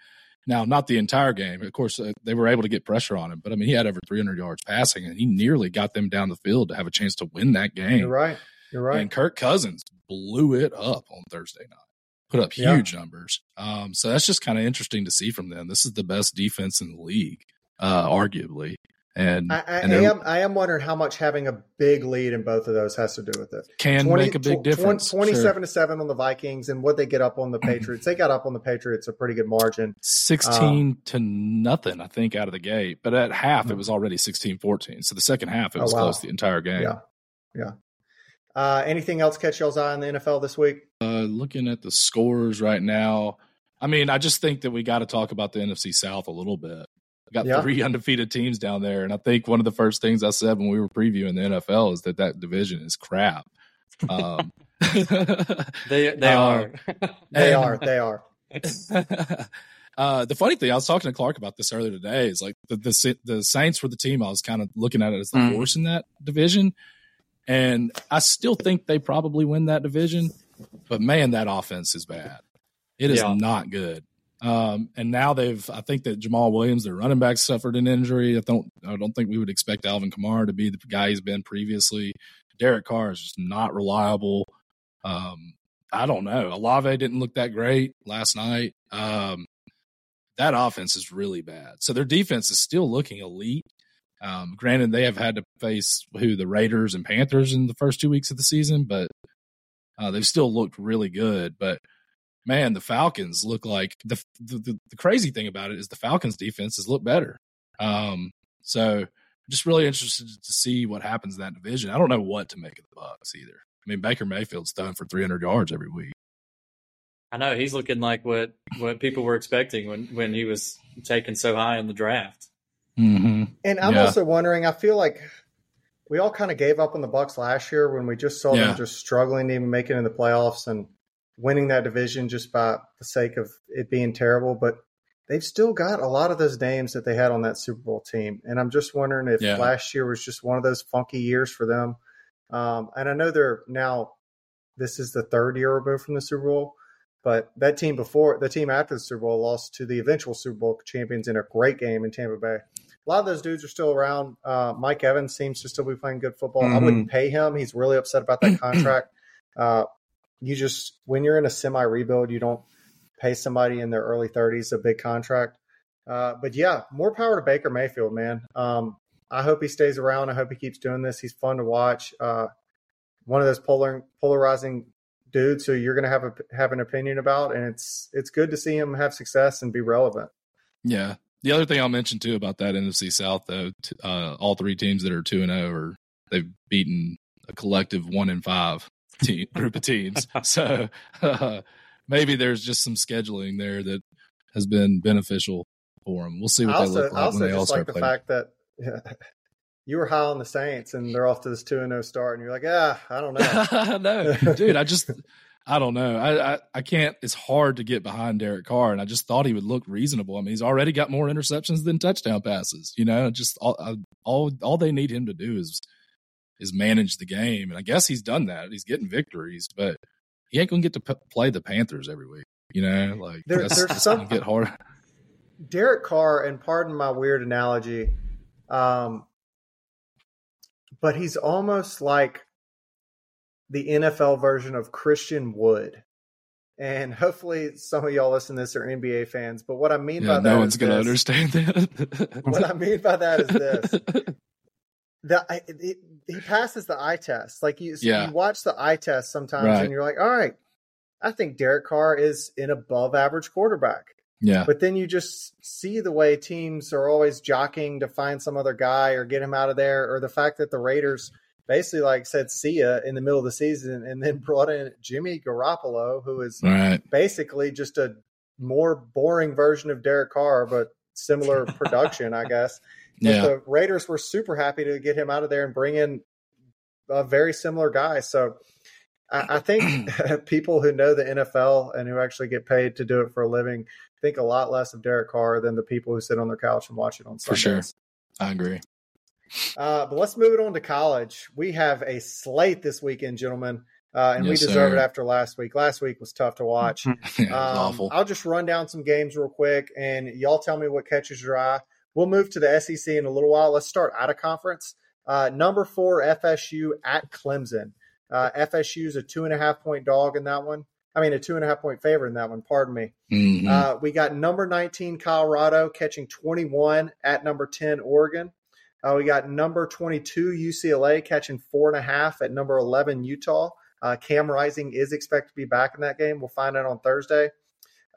Now, not the entire game. Of course, uh, they were able to get pressure on him, but I mean, he had over 300 yards passing, and he nearly got them down the field to have a chance to win that game. You're right. You're right. And Kirk Cousins blew it up on Thursday night, put up Yeah. huge numbers. Um, so that's just kind of interesting to see from them. This is the best defense in the league, uh, arguably. And, I, I, and am I am wondering how much having a big lead in both of those has to do with it. can make a big difference. Sure. 27 to 7 on the Vikings and what they get up on the Patriots. They got up on the Patriots a pretty good margin. 16 to nothing, I think, out of the gate. But at half, it Hmm. was already 16 14. So the second half, it Oh, was wow. close the entire game. Yeah. Yeah. Uh, anything else catch y'all's eye in the NFL this week? Uh, looking at the scores right now, I mean, I just think that we got to talk about the NFC South a little bit. I got Yeah. three [LAUGHS] undefeated teams down there. And I think one of the first things I said when we were previewing the NFL is that that division is crap. Um, [LAUGHS] They they Uh, are. [LAUGHS] They are. They are. uh, the funny thing, I was talking to Clark about this earlier today. Is like the the, the Saints were the team I was kind of looking at it as the Mm. horse in that division, and I still think they probably win that division. But man, that offense is bad. It is Yeah. not good. Um, and now they've, I think that Jamaal Williams, their running back, suffered an injury. I don't, I don't think we would expect Alvin Kamara to be the guy he's been previously. Derek Carr is just not reliable. Um, I don't know. Olave didn't look that great last night. Um, that offense is really bad. So their defense is still looking elite. Um, granted, they have had to face who the Raiders and Panthers in the first two weeks of the season, but uh, they've still looked really good. But man, the Falcons look like the, the the the crazy thing about it is the Falcons defense has looked better. Um, so just really interested to see what happens in that division. I don't know what to make of the Bucs either. I mean, Baker Mayfield's done for 300 yards every week. I know he's looking like what what people were expecting when when he was taken so high in the draft. Mm-hmm. And I'm Yeah. also wondering, I feel like we all kind of gave up on the Bucs last year when we just saw Yeah. them just struggling to even make it in the playoffs and winning that division just by the sake of it being terrible. But they've still got a lot of those names that they had on that Super Bowl team. And I'm just wondering if Yeah. last year was just one of those funky years for them. Um, and I know they're now, this is the third year removed from the Super Bowl. But that team before, the team after the Super Bowl lost to the eventual Super Bowl champions in a great game in Tampa Bay. A lot of those dudes are still around. Uh, Mike Evans seems to still be playing good football. I Mhm. wouldn't pay him. He's really upset about that [CLEARS THROAT] contract. uh, you just when you're in a semi rebuild, you don't pay somebody in their early 30s a big contract. Uh, but yeah, more power to Baker Mayfield, man. Um, I hope he stays around. I hope he keeps doing this. He's fun to watch. Uh, one of those polar, polarizing dudes who you're going to have a, have an opinion about, and it's it's good to see him have success and be relevant. Yeah. The other thing I'll mention too about that NFC South, though, t- uh, all three teams that are two and zero are they've beaten a collective one in five team group of teams. [LAUGHS] So uh, maybe there's just some scheduling there that has been beneficial for them. We'll see what I they also, look like also when they all just like start the playing. fact that [LAUGHS] you were high on the Saints and they're off to this two and zero start, and you're like, ah, I don't know. [LAUGHS] no, dude, I just I don't know. I, I I can't. It's hard to get behind Derek Carr, and I just thought he would look reasonable. I mean, he's already got more interceptions than touchdown passes. You know, just all, I, all all they need him to do is is manage the game, and I guess he's done that. He's getting victories, but he ain't gonna get to p- play the Panthers every week. You know, like there, that's, there's that's some gonna get hard. Derek Carr, and pardon my weird analogy, um, but he's almost like the NFL version of Christian Wood. And hopefully, some of y'all listen to this are NBA fans. But what I mean Yeah, by that no one's gonna understand that. What I mean by that is this: [LAUGHS] the I- it, he passes the eye test. Like you, Yeah. you watch the eye test sometimes, Right. and you're like, all right, I think Derek Carr is an above average quarterback. yeah, But then you just see the way teams are always jockeying to find some other guy or get him out of there, or the fact that the Raiders basically like said see ya in the middle of the season and then [LAUGHS] brought in Jimmy Garoppolo, who is right. basically just a more boring version of Derek Carr, but similar [LAUGHS] production, I guess. Yeah, the Raiders were super happy to get him out of there and bring in a very similar guy. So I, I think [CLEARS THROAT] [LAUGHS] people who know the NFL and who actually get paid to do it for a living think a lot less of Derek Carr than the people who sit on their couch and watch it on For sure. I agree. Uh, but let's move it on to college. We have a slate this weekend, gentlemen, uh, and Yes, we deserve sir. it after last week. Last week was tough to watch. [LAUGHS] Yeah, Um, awful. I'll just run down some games real quick, and y'all tell me what catches your eye. We'll move to the SEC in a little while. Let's start out of conference. Uh, number four, FSU at Clemson. Uh, FSU is a two and a half point dog in that one. I mean, a two and a half point favor in that one. Pardon me. Mhm. Uh, we got number 19 Colorado catching 21 at number 10 Oregon. Uh, we got number 22 UCLA catching four and a half at number 11 Utah. Uh, Cam Rising is expected to be back in that game. We'll find out on Thursday.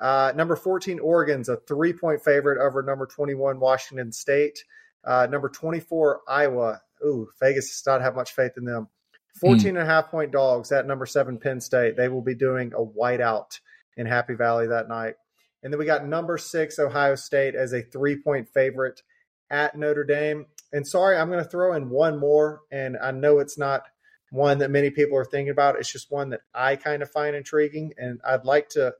Uh, number 14 Oregon's a three point favorite over number 21 Washington State. Uh, number 24 Iowa. Ooh, Vegas does not have much faith in them. 14 and a half point dogs at number seven Penn State. They will be doing a whiteout in Happy Valley that night. And then we got number six Ohio State as a three point favorite at Notre Dame. And sorry, I'm going to throw in one more. And I know it's not one that many people are thinking about. It's just one that I kind of find intriguing. And I'd like to,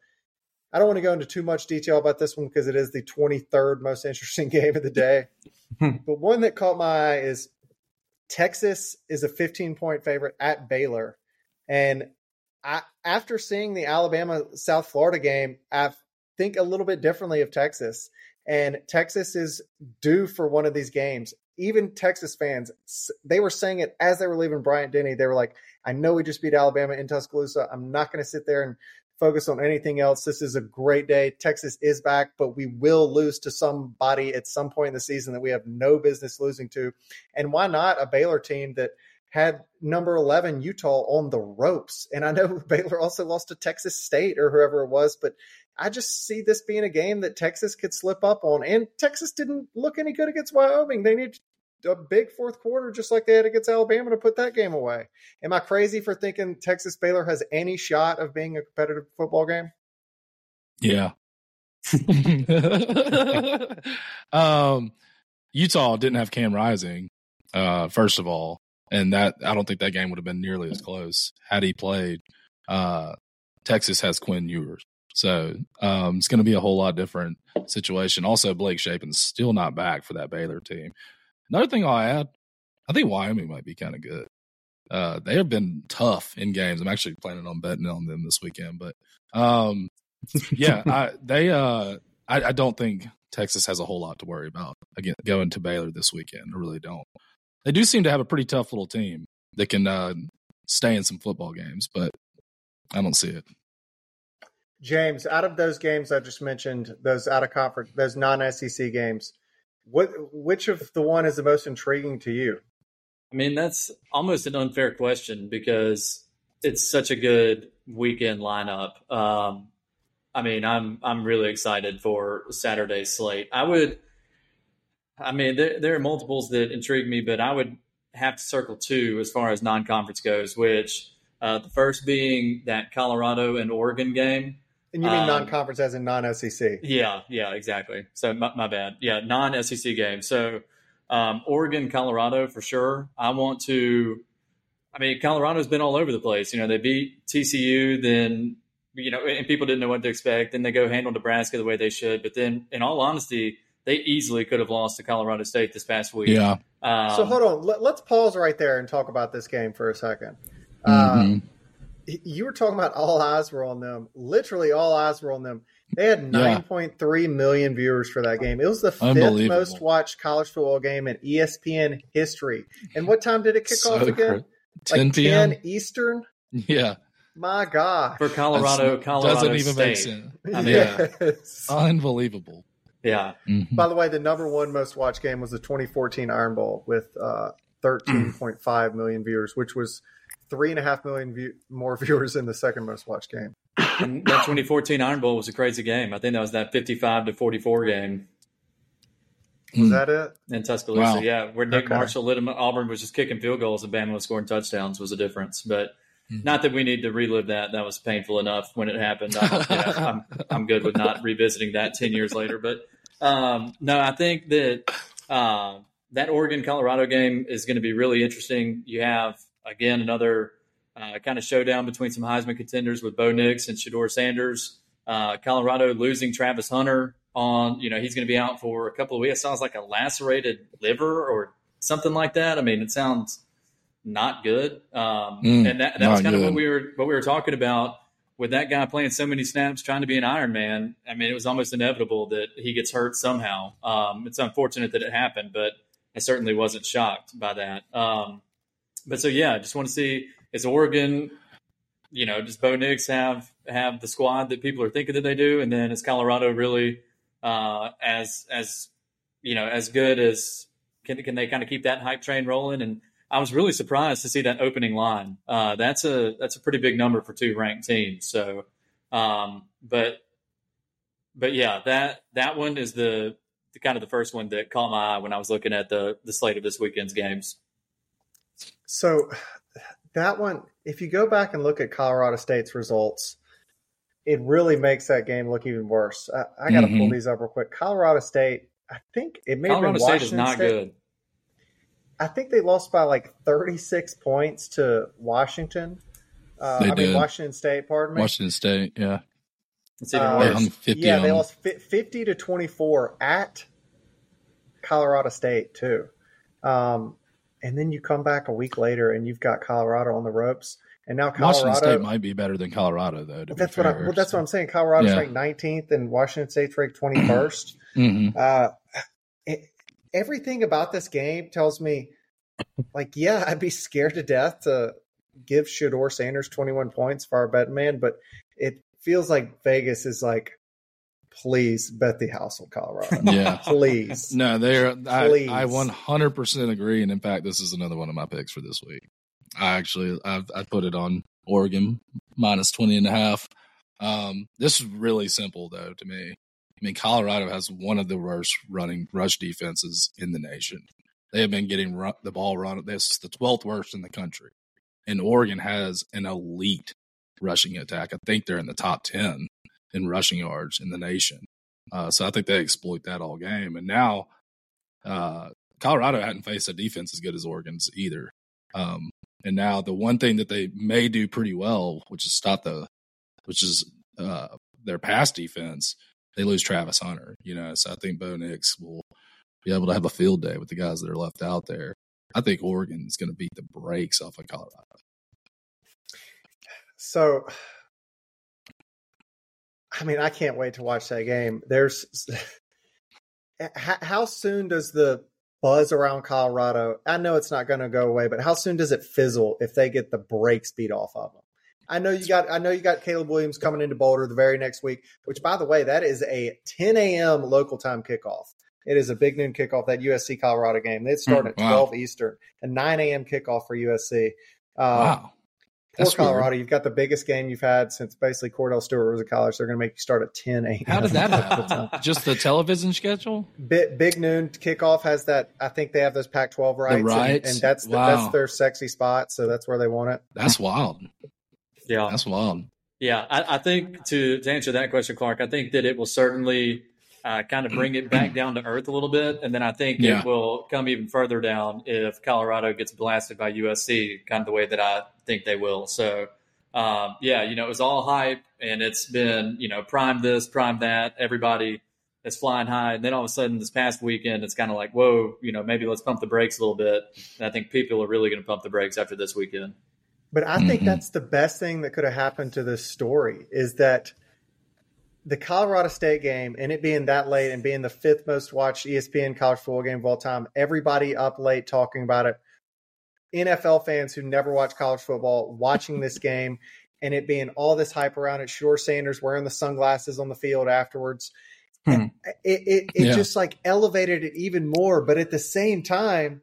I don't want to go into too much detail about this one because it is the 23rd most interesting [LAUGHS] game of the day. [LAUGHS] but one that caught my eye is Texas is a 15 point favorite at Baylor. And I, after seeing the Alabama South Florida game, I think a little bit differently of Texas. And Texas is due for one of these games. Even Texas fans, they were saying it as they were leaving Bryant Denny. They were like, I know we just beat Alabama in Tuscaloosa. I'm not going to sit there and focus on anything else. This is a great day. Texas is back, but we will lose to somebody at some point in the season that we have no business losing to. And why not a Baylor team that had number 11 Utah on the ropes? And I know [LAUGHS] Baylor also lost to Texas State or whoever it was, but I just see this being a game that Texas could slip up on. And Texas didn't look any good against Wyoming. They need a big fourth quarter, just like they had against Alabama, to put that game away. Am I crazy for thinking Texas Baylor has any shot of being a competitive football game? Yeah. [LAUGHS] um, Utah didn't have Cam Rising, uh, first of all, and that I don't think that game would have been nearly as close had he played. Uh, Texas has Quinn Ewers, so um, it's going to be a whole lot different situation. Also, Blake Shapen's still not back for that Baylor team. Another thing I'll add, I think Wyoming might be kind of good. Uh, they have been tough in games. I'm actually planning on betting on them this weekend, but um, yeah, [LAUGHS] I, they. Uh, I, I don't think Texas has a whole lot to worry about again going to Baylor this weekend. I really don't. They do seem to have a pretty tough little team that can uh, stay in some football games, but I don't see it. James, out of those games I just mentioned, those out of conference, those non SEC games, what which of the one is the most intriguing to you? I mean, that's almost an unfair question because it's such a good weekend lineup. Um, I mean, I'm I'm really excited for Saturday's slate. I would, I mean, there there are multiples that intrigue me, but I would have to circle two as far as non-conference goes. Which uh, the first being that Colorado and Oregon game. And you mean Um, non conference as in non SEC? Yeah, yeah, exactly. So my, my bad. Yeah, non SEC game. So um, Oregon, Colorado for sure. I want to. I mean, Colorado's been all over the place. You know, they beat TCU, then you know, and people didn't know what to expect. Then they go handle Nebraska the way they should. But then, in all honesty, they easily could have lost to Colorado State this past week. Yeah. Um, so hold on. Let, us pause right there and talk about this game for a 2nd Mm-hmm. Uh, you were talking about all eyes were on them. Literally, all eyes were on them. They had Yeah. 9.3 million viewers for that game. It was the fifth most watched college football game in ESPN history. And what time did it kick So off again? cra- 10 like p.m. 10 Eastern? Yeah. My God. for Colorado, That's- Colorado doesn't even State. make sense. I mean, yes. Unbelievable. Yeah, Mhm. By the way, the number one most watched game was the 2014 Iron Bowl with uh, 13.5 million viewers, which was three and a half million view- more [LAUGHS] viewers in the second most watched game. and that 2014 Iron Bowl was a crazy game. I think that was that 55 to 44 game Was Mm. that it? in Tuscaloosa. Wow. Yeah, where Nick Okay. Marshall lit him. Auburn was just kicking field goals and Bama was scoring touchdowns was a difference. But Mhm. not that we need to relive that. That was painful enough when it happened. I, you know, I'm I'm good with not revisiting that 10 years later. But um, no, I think that uh, that Oregon Colorado game is going to be really interesting. You have again another uh, kind of showdown between some Heisman contenders with Bo Nix and Shedeur Sanders. Uh, Colorado losing Travis Hunter on, you know, he's going to be out for a couple of weeks. It sounds like a lacerated liver or something like that. I mean, it sounds not good. Um, Mm, and that, that was kind of what we were what we were talking about with that guy playing so many snaps, trying to be an Iron Man. I mean, it was almost inevitable that he gets hurt somehow. Um, it's unfortunate that it happened, but I certainly wasn't shocked by that. Um, but so yeah, I just want to see is Oregon, you know, does Bo Nix have have the squad that people are thinking that they do, and then is Colorado really uh, as as you know as good as can can they kind of keep that hype train rolling? And I was really surprised to see that opening line. Uh, that's a that's a pretty big number for two ranked teams. So, um, but but yeah, that that one is the, the kind of the first one that caught my eye when I was looking at the the slate of this weekend's games. So that one, if you go back and look at Colorado State's results, it really makes that game look even worse. I, I got to pull Mhm. these up real quick. Colorado State, I think it may have Colorado been State Washington is not State. good. I think they lost by like 36 points to Washington. Uh, They I mean, did. Washington State, pardon me. Washington State. Yeah. It's even Uh, They worse. hung 50 yeah, on they lost 50 to 24 at Colorado State, too. Um, and then you come back a week later and you've got Colorado on the ropes. And now Washington Colorado. State might be better than Colorado, though. That's what I, well, that's what I'm saying. Colorado's Yeah. ranked 19th and Washington State's ranked 21st. [CLEARS THROAT] Mhm. uh, it, everything about this game tells me, like, yeah, [LAUGHS] I'd be scared to death to give Shedeur Sanders 21 points for our bet man, but it feels like Vegas is like, please bet the house on Colorado. [LAUGHS] Yeah. please. No, they're. I, Please. I 100% agree. And in fact, this is another one of my picks for this week. I actually, I've, I put it on Oregon minus 20 and a half. Um, this is really simple though to me. I mean, Colorado has one of the worst running rush defenses in the nation. They have been getting run, the ball run. This is the 12th worst in the country. And Oregon has an elite rushing attack. I think they're in the top 10 in rushing yards in the nation. Uh, so I think they exploit that all game. And now uh, Colorado hadn't faced a defense as good as Oregon's either. Um, and now the one thing that they may do pretty well, which is stop the, which is uh, their pass defense, they lose Travis Hunter. You know, so I think Bo Nix will be able to have a field day with the guys that are left out there. I think Oregon is going to beat the brakes off of Colorado. So, I mean, I can't wait to watch that game. There's [LAUGHS] how, soon does the buzz around Colorado? I know it's not going to go away, but how soon does it fizzle if they get the brakes beat off of them? I know you got. I know you got Caleb Williams coming into Boulder the very next week. Which, by the way, that is a 10 a.m. local time kickoff. It is a big noon kickoff. That USC Colorado game. They start Hmm, at wow. 12 Eastern. A 9 a.m. kickoff for USC. Um, wow. Poor That's weird. Colorado. You've got the biggest game you've had since basically Kordell Stewart was at college. They're going to make you start at 10 a.m. How did that happen? [LAUGHS] [LAUGHS] Just the television schedule? Big, big noon kickoff has that. I think they have those Pac-12 rights, and- rights? and, that's the, Wow. that's their sexy spot. So that's where they want it. That's wild. yeah, That's wild. Yeah, I, I think to, to answer that question, Clark, I think that it will certainly uh, kind of bring it back down to earth a little bit, and then I think Yeah. it will come even further down if Colorado gets blasted by USC, kind of the way that I think they will. So, um, yeah, you know, it was all hype, and it's been you know prime this, prime that. Everybody is flying high. And then all of a sudden, this past weekend, it's kind of like, whoa, you know, maybe let's pump the brakes a little bit. And I think people are really going to pump the brakes after this weekend. But I think mm-hmm. that's the best thing that could have happened to this story is that the Colorado State game and it being that late and being the fifth most watched ESPN college football game of all time, everybody up late talking about it. NFL fans who never watch college football watching this [LAUGHS] game and it being all this hype around it. Sure, Sanders wearing the sunglasses on the field afterwards. Hmm. It it, it yeah. just like elevated it even more. But at the same time,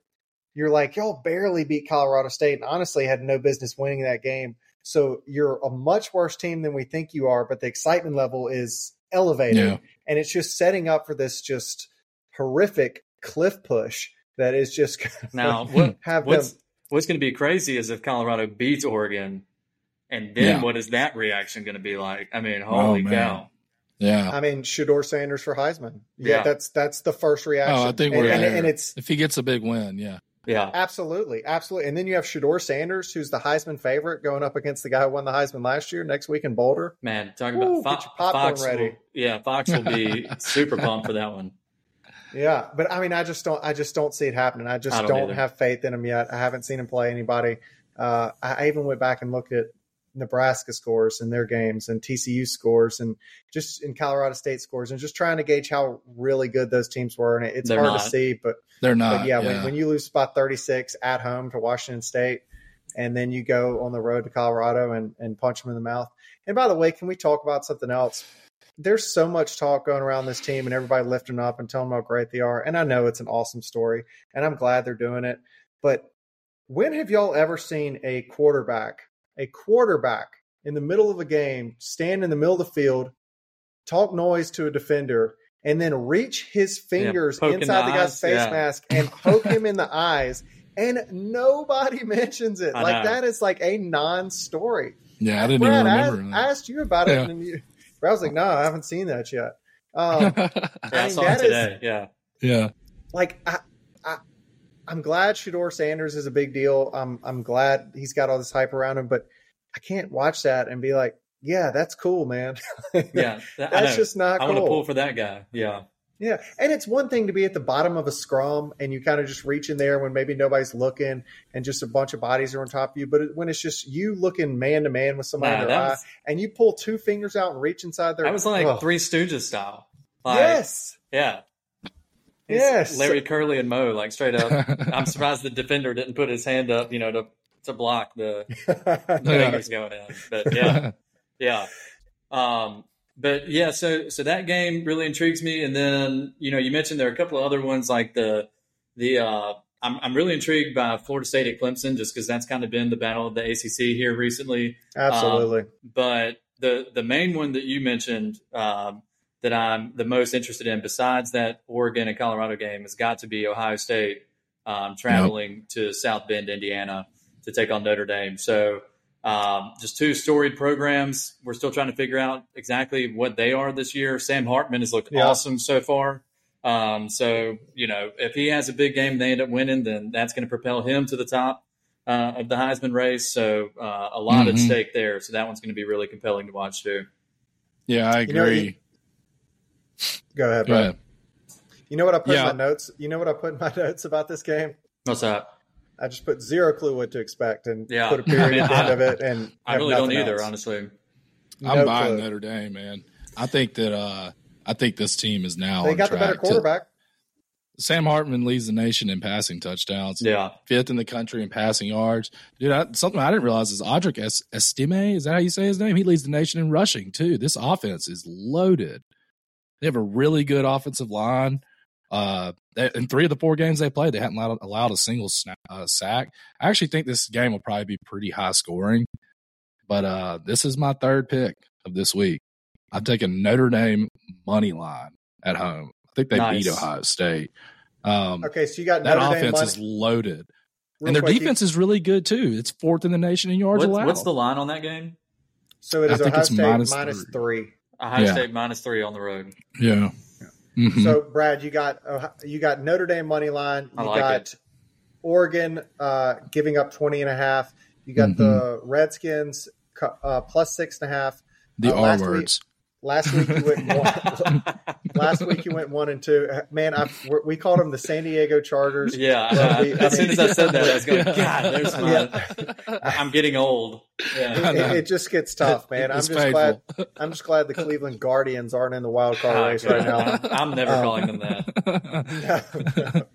you're like, y'all barely beat Colorado State and honestly had no business winning that game. So you're a much worse team than we think you are, but the excitement level is elevated. Yeah. And it's just setting up for this just horrific cliff push that is just [LAUGHS] now [LAUGHS] what, have what's, them. What's going to be crazy is if Colorado beats Oregon, and then yeah. what is that reaction going to be like? I mean, oh, holy oh, cow! Yeah, I mean, Shedeur Sanders for Heisman. Yeah, yeah, that's that's the first reaction. Oh, I think we're and, and, and, it's if he gets a big win, yeah. Yeah, absolutely, absolutely. And then you have Shedeur Sanders, who's the Heisman favorite, going up against the guy who won the Heisman last year next week in Boulder. Man, talking about Fox, Fox ready. Will, yeah, Fox will be [LAUGHS] super pumped for that one. Yeah, but I mean, I just don't, I just don't see it happening. I just I don't, don't have faith in him yet. I haven't seen him play anybody. Uh, I even went back and looked at Nebraska scores in their games and TCU scores and just in Colorado State scores and just trying to gauge how really good those teams were. And it's they're hard not. to see, but they're not. But yeah, yeah. When, when you lose by 36 at home to Washington State and then you go on the road to Colorado and, and punch them in the mouth. And by the way, can we talk about something else? There's so much talk going around this team and everybody lifting up and telling them how great they are. And I know it's an awesome story and I'm glad they're doing it. But when have y'all ever seen a quarterback a quarterback in the middle of a game stand in the middle of the field, talk noise to a defender, and then reach his fingers yeah, inside the, the guy's face yeah. mask and poke him in the [LAUGHS] eyes. And nobody [LAUGHS] mentions it. I like know. that is like a non-story. Yeah, I didn't Brad, even remember. I, I, asked you about it, and you, I was like, "No, I haven't seen that yet." [LAUGHS] Um, yeah, I, mean, saw it today. Is, yeah, yeah. Like I, I, I'm glad Shedeur Sanders is a big deal. I'm I'm glad he's got all this hype around him, but I can't watch that and be like, yeah, that's cool, man. [LAUGHS] yeah, that's just not. I cool. want to pull for that guy. Yeah. Yeah, and it's one thing to be at the bottom of a scrum and you kind of just reach in there when maybe nobody's looking and just a bunch of bodies are on top of you. But when it's just you looking man to man with somebody nah, in their eye was, and you pull two fingers out and reach inside their, that was like oh. Three Stooges style. Like, yes. Yeah. Yes. Larry Curly and Mo, like straight up. [LAUGHS] I'm surprised the defender didn't put his hand up, you know, to to block the, [LAUGHS] the fingers going in. But yeah, [LAUGHS] yeah. Um, but yeah, so so that game really intrigues me. And then you know, you mentioned there are a couple of other ones like the the. Uh, I'm I'm really intrigued by Florida State at Clemson just because that's kind of been the battle of the ACC here recently. Absolutely. Um, but the the main one that you mentioned um, that I'm the most interested in, besides that Oregon and Colorado game, has got to be Ohio State um, traveling yep. to South Bend, Indiana to take on Notre Dame. So um, just two storied programs. We're still trying to figure out exactly what they are this year. Sam Hartman has looked yeah. awesome so far. Um, so you know, if he has a big game, they end up winning, then that's going to propel him to the top uh, of the Heisman race. So uh, a lot mm-hmm. at stake there. So that one's going to be really compelling to watch too. Yeah, I agree. You know, go ahead. Go ahead. You know what I put yeah. in my notes? You know what I put in my [LAUGHS] notes about this game? What's that? I just put zero clue what to expect and yeah. put a period at the end of it. And [LAUGHS] I really don't either, else. honestly. No I'm buying clue. Notre Dame, man. I think that uh, I think this team is now. They got the better quarterback. To, Sam Hartman leads the nation in passing touchdowns. Yeah, fifth in the country in passing yards. Dude, I, something I didn't realize is Audric Estime. Is that how you say his name? He leads the nation in rushing too. This offense is loaded. They have a really good offensive line. Uh, in three of the four games they played, they hadn't allowed, allowed a single snap, uh, sack. I actually think this game will probably be pretty high scoring. But uh, this is my third pick of this week. I'm taking Notre Dame money line at home. I think they nice. beat Ohio State. Um, okay, so you got that Notre offense is loaded, Real and their quick, defense you... is really good too. It's fourth in the nation in yards what's, allowed. What's the line on that game? So it is Ohio State minus, minus three. three. Ohio yeah. State minus three on the road. Yeah. Mm-hmm. So, Brad, you got uh, you got Notre Dame money line. You like got it. Oregon uh, giving up 20 and a half. You got mm-hmm. the Redskins uh, plus six and a half. The uh, R words. Last week you went one, [LAUGHS] last week you went one and two. Man, I we called them the San Diego Chargers. Yeah, uh, we, as soon as I said that, I was going, God, there's my. Yeah. I'm getting old. Yeah. It, it, it, just gets tough, man. I'm just painful. glad. [LAUGHS] I'm just glad the Cleveland Guardians aren't in the wild card oh, race right now. [LAUGHS] I'm never um, calling them that.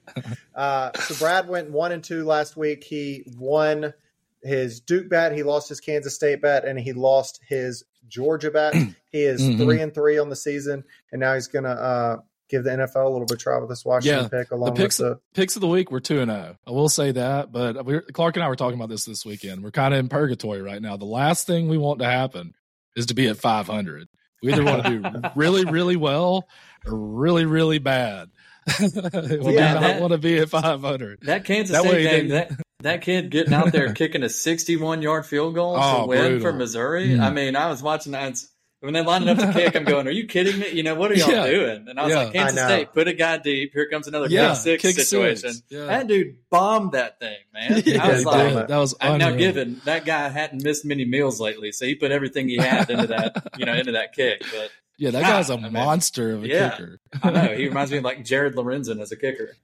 uh, so Brad went one and two last week. He won his Duke bet, he lost his Kansas State bet, and he lost his Georgia bet. he is mm-hmm. three and three on the season, and now he's going to uh, give the NFL a little bit of try with this Washington yeah, pick. Along the picks, with the picks of the week were two and zero. Oh. I will say that, but we Clark and I were talking about this this weekend. We're kind of in purgatory right now. The last thing we want to happen is to be at five hundred. We either want to do [LAUGHS] really, really well or really, really bad. [LAUGHS] we yeah, not want to be at 500. That Kansas that State game, that, that kid getting out there [LAUGHS] kicking a 61 yard field goal oh, to win brutal. for Missouri. Mm. I mean, I was watching that. When they lined up to kick, I'm going, "Are you kidding me? You know what are y'all yeah. doing?" And I was yeah. like, "Kansas State, put a guy deep. Here comes another yeah. kick six kick situation." Six. Yeah. That dude bombed that thing, man. [LAUGHS] I was like, "That was." I'm now given that guy hadn't missed many meals lately, so he put everything he had into that, you know, into that kick. But [LAUGHS] yeah, that guy's a I monster mean, of a yeah, kicker. I know. He reminds me of like Jared Lorenzen as a kicker.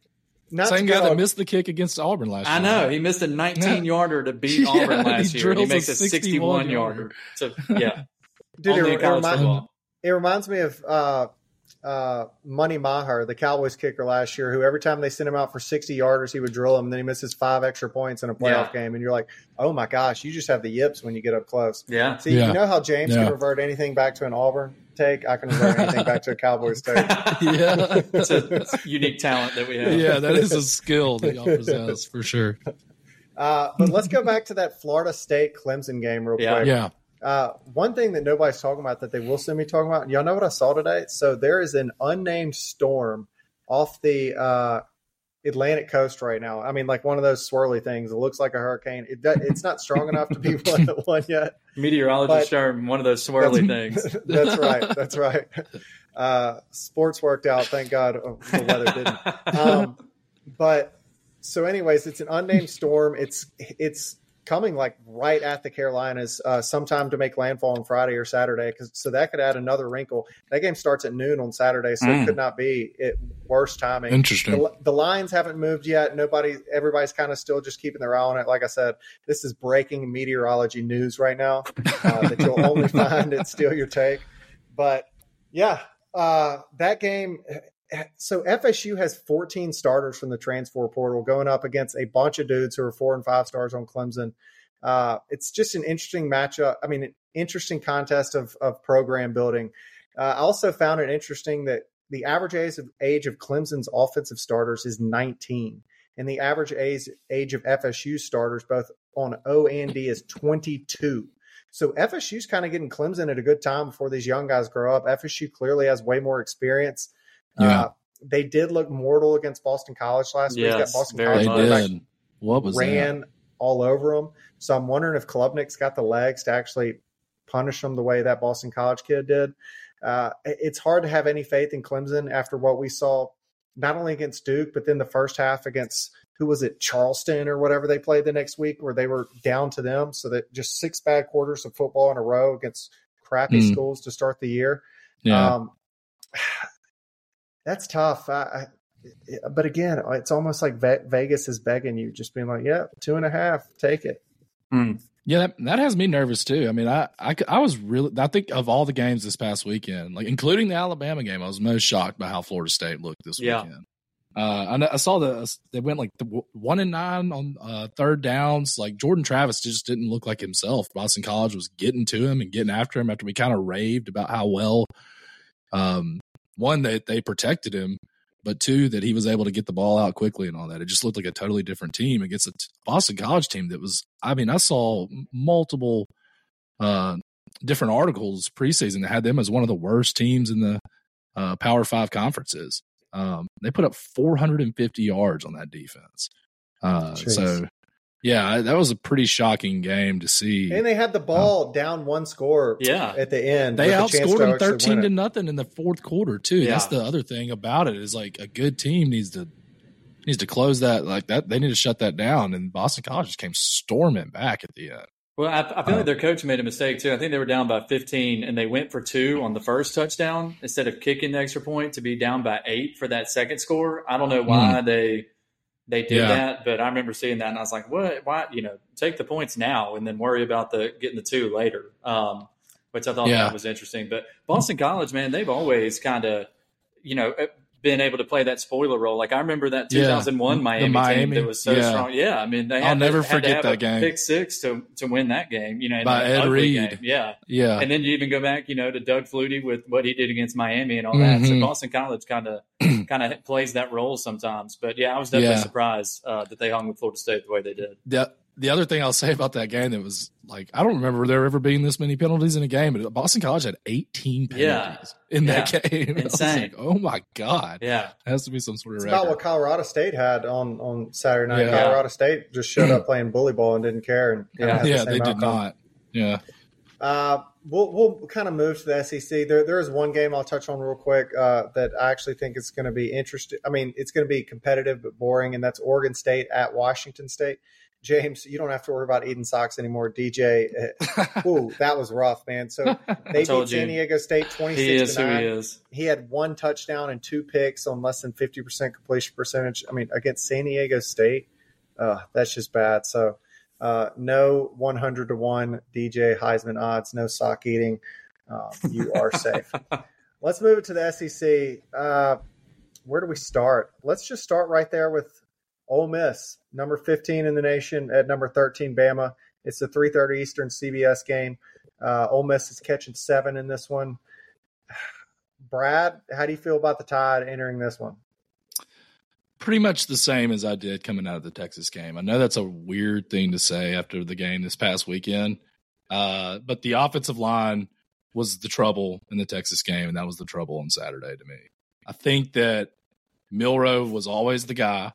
Not Same guy that missed the kick against Auburn last year. I know. He missed a 19 [LAUGHS] yarder to beat [LAUGHS] yeah, Auburn last year. He makes a 61 yarder. So, yeah. [LAUGHS] Dude, it, it, remind, it, reminds me of uh, uh, Money Maher, the Cowboys kicker last year, who every time they sent him out for 60 yarders, he would drill them. And then he misses five extra points in a playoff yeah. game. And you're like, oh my gosh, you just have the yips when you get up close. Yeah. See, yeah. you know how James yeah. can revert anything back to an Auburn? Take. I can revert anything back to a Cowboys take. [LAUGHS] yeah, it's a unique talent that we have. Yeah, that is a skill that y'all possess for sure. Uh, but let's go back to that Florida State Clemson game real yeah. quick. Yeah. Uh, one thing that nobody's talking about that they will send me talking about, y'all know what I saw today? So there is an unnamed storm off the uh, Atlantic coast right now. I mean, like one of those swirly things. It looks like a hurricane. It, it's not strong enough to be [LAUGHS] one, one yet. Meteorologist term, one of those swirly that's, things. [LAUGHS] That's right. That's right. Uh, sports worked out. Thank God oh, the weather didn't. [LAUGHS] Um, but so, anyways, it's an unnamed storm. It's it's coming like right at the Carolinas uh, sometime to make landfall on Friday or Saturday. Cause, so that could add another wrinkle. That game starts at noon on Saturday, so mm. it could not be it worst timing. Interesting. The, the, lines haven't moved yet. Nobody, everybody's kind of still just keeping their eye on it. Like I said, this is breaking meteorology news right now uh, [LAUGHS] that you'll only find at Steal Your Take. But yeah, uh, that game so FSU has 14 starters from the transfer portal going up against a bunch of dudes who are four and five stars on Clemson. Uh, it's just an interesting matchup. I mean, an interesting contest of, of program building. Uh, I also found it interesting that the average age of, age of Clemson's offensive starters is 19, and the average age, age of FSU starters, both on O and D, is 22. So FSU's kind of getting Clemson at a good time before these young guys grow up. FSU clearly has way more experience. Yeah. Uh, they did look mortal against Boston College last yes, week. That Boston College they did. What was ran that? all over them. So I'm wondering if Klubnik's got the legs to actually punish them the way that Boston College kid did. Uh, it's hard to have any faith in Clemson after what we saw, not only against Duke, but then the first half against who was it, Charleston or whatever they played the next week, where they were down to them. So that just six bad quarters of football in a row against crappy mm. schools to start the year. Yeah. Um, that's tough. I, I, but again, it's almost like Vegas is begging you, just being like, "Yeah, two and a half, take it." Mm. Yeah, that, that, has me nervous too. I mean, I, I, I was really, I think of all the games this past weekend, like including the Alabama game, I was most shocked by how Florida State looked this yeah. weekend. Uh, I, I, saw the they went like the one and nine on uh, third downs. Like Jordan Travis just didn't look like himself. Boston College was getting to him and getting after him after we kind of raved about how well um, one that they protected him, but two that he was able to get the ball out quickly and all that. It just looked like a totally different team against a Boston College team that was. I mean, I saw multiple uh, different articles preseason that had them as one of the worst teams in the uh, Power Five conferences. Um, they put up 450 yards on that defense. Uh, so yeah, that was a pretty shocking game to see. And they had the ball um, down one score yeah. at the end. They outscored them 13 to nothing in the fourth quarter too. Yeah. That's the other thing about it is like a good team needs to needs to close that like that they need to shut that down and Boston College just came storming back at the end. Well, I, I feel like their coach made a mistake too. I think they were down by 15 and they went for two on the first touchdown instead of kicking the extra point to be down by eight for that second score. I don't know why mm. they they did yeah. that, but I remember seeing that and I was like, what? Why? You know, take the points now and then worry about the getting the two later. Um, which I thought yeah. that was interesting. But Boston College, man, they've always kind of, you know, been able to play that spoiler role. Like I remember that 2001 yeah. Miami, Miami, team that was so yeah. strong. Yeah, I mean, they I'll had, never to, forget that game. Pick six to to win that game. You know, by Ed Reed. Game. Yeah, yeah. And then you even go back, you know, to Doug Flutie with what he did against Miami and all that. Mm-hmm. So Boston College kind of [CLEARS THROAT] kind of plays that role sometimes. But yeah, I was definitely yeah. surprised uh, that they hung with Florida State the way they did. Yeah, the other thing I'll say about that game that was like I don't remember there ever being this many penalties in a game, but Boston College had 18 penalties yeah. in yeah. that game. [LAUGHS] Insane. Like, oh my god. Yeah. It has to be some sort of it's record. about what Colorado State had on on Saturday night. Yeah. Colorado State just showed up [CLEARS THROAT] playing bully ball and didn't care and yeah, yeah the they outcome. did not. Yeah. Uh, we'll we'll kind of move to the SEC. There there is one game I'll touch on real quick uh, that I actually think is going to be interesting. I mean, it's going to be competitive but boring, and that's Oregon State at Washington State. James, you don't have to worry about eating socks anymore. DJ, uh, [LAUGHS] ooh, that was rough, man. So they beat San Diego State twenty six to nine. He, is. he had one touchdown and two picks on less than fifty percent completion percentage. I mean, against San Diego State, uh, that's just bad. So uh, no one hundred to one DJ Heisman odds. No sock eating. Uh, you are [LAUGHS] safe. Let's move it to the SEC. Uh, where do we start? Let's just start right there with Ole Miss, number 15 in the nation at number 13 Bama. It's the 3:30 Eastern CBS game. Uh, Ole Miss is catching seven in this one. [SIGHS] Brad, how do you feel about the Tide entering this one? Pretty much the same as I did coming out of the Texas game. I know that's a weird thing to say after the game this past weekend, uh, but the offensive line was the trouble in the Texas game, and that was the trouble on Saturday to me. I think that Milroe was always the guy.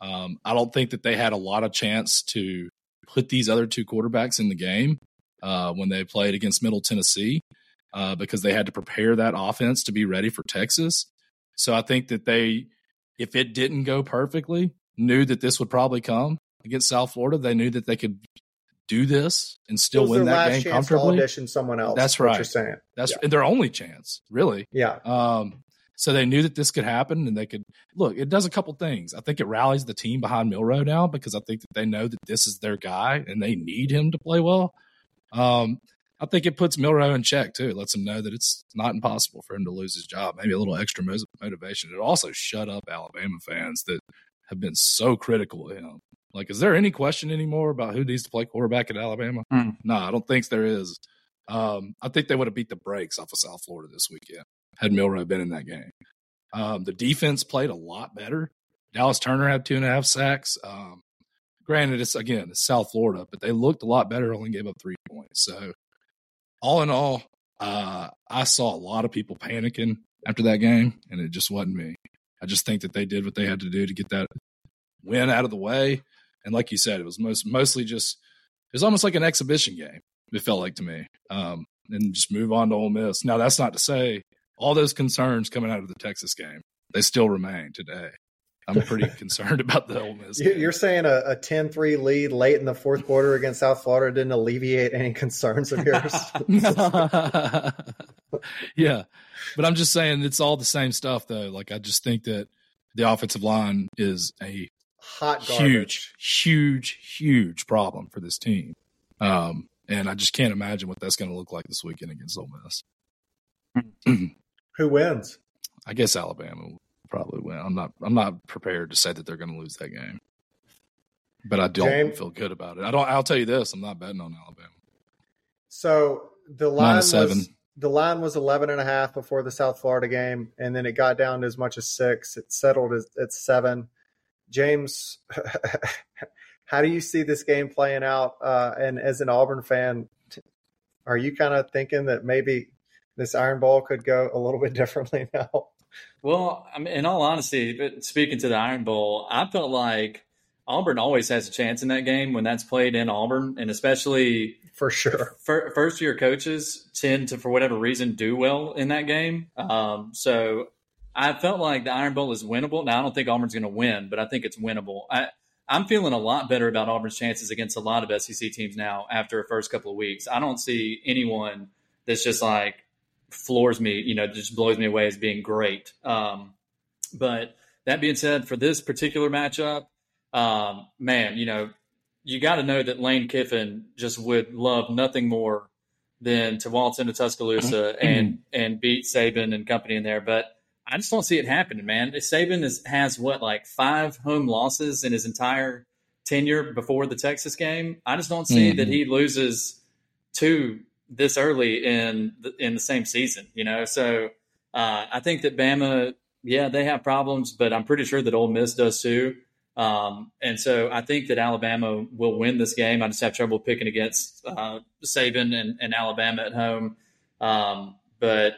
Um, I don't think that they had a lot of chance to put these other two quarterbacks in the game uh, when they played against Middle Tennessee uh, because they had to prepare that offense to be ready for Texas. So I think that they, if it didn't go perfectly, knew that this would probably come against South Florida. They knew that they could do this and still win that game comfortably. audition someone else. That's right. You're saying that's yeah. their only chance, really. Yeah. Um, so they knew that this could happen and they could look, it does a couple things. I think it rallies the team behind Milroe now because I think that they know that this is their guy and they need him to play well. Um, I think it puts Milroe in check too. It lets him know that it's not impossible for him to lose his job. Maybe a little extra motivation. It also shut up Alabama fans that have been so critical of him. Like, is there any question anymore about who needs to play quarterback at Alabama? Mm. No, I don't think there is. Um, I think they would have beat the brakes off of South Florida this weekend had Milroe been in that game. Um, the defense played a lot better. Dallas Turner had two and a half sacks. Um, granted, it's again it's South Florida, but they looked a lot better. Only gave up three points. So, all in all, uh, I saw a lot of people panicking after that game, and it just wasn't me. I just think that they did what they had to do to get that win out of the way. And like you said, it was most mostly just it was almost like an exhibition game. It felt like to me, um, and just move on to Ole Miss. Now that's not to say all those concerns coming out of the Texas game, they still remain today. I'm pretty [LAUGHS] concerned about the Ole Miss. Game. You're saying a, a 10-3 lead late in the fourth quarter against South Florida didn't alleviate any concerns of [LAUGHS] yours? [LAUGHS] yeah, but I'm just saying it's all the same stuff though. Like I just think that the offensive line is a hot, garbage. huge, huge, huge problem for this team. Um, and I just can't imagine what that's going to look like this weekend against Ole Miss. [CLEARS THROAT] Who wins? I guess Alabama will probably win. I'm not. I'm not prepared to say that they're going to lose that game, but I don't James, feel good about it. I don't. I'll tell you this: I'm not betting on Alabama. So the line was the line was 11 and a half before the South Florida game, and then it got down to as much as six. It settled at seven. James, [LAUGHS] how do you see this game playing out? Uh, and as an Auburn fan, are you kind of thinking that maybe this Iron Bowl could go a little bit [LAUGHS] differently now. Well, I mean, in all honesty, speaking to the Iron Bowl, I felt like Auburn always has a chance in that game when that's played in Auburn, and especially for sure, first year coaches tend to, for whatever reason, do well in that game. Um, so I felt like the Iron Bowl is winnable. Now I don't think Auburn's going to win, but I think it's winnable. I I'm feeling a lot better about Auburn's chances against a lot of SEC teams now after a first couple of weeks. I don't see anyone that's just like floors me, you know, just blows me away as being great. Um, but that being said, for this particular matchup, um, man, you know, you got to know that Lane Kiffin just would love nothing more than to waltz into Tuscaloosa mm-hmm. and and beat Saban and company in there. But I just don't see it happening, man. Saban is, has what like five home losses in his entire tenure before the Texas game. I just don't see mm-hmm. that he loses two this early in the, in the same season. You know, so uh, I think that Bama, yeah, they have problems, but I'm pretty sure that Ole Miss does too. Um, and so I think that Alabama will win this game. I just have trouble picking against uh, Saban and, and, Alabama at home. Um, but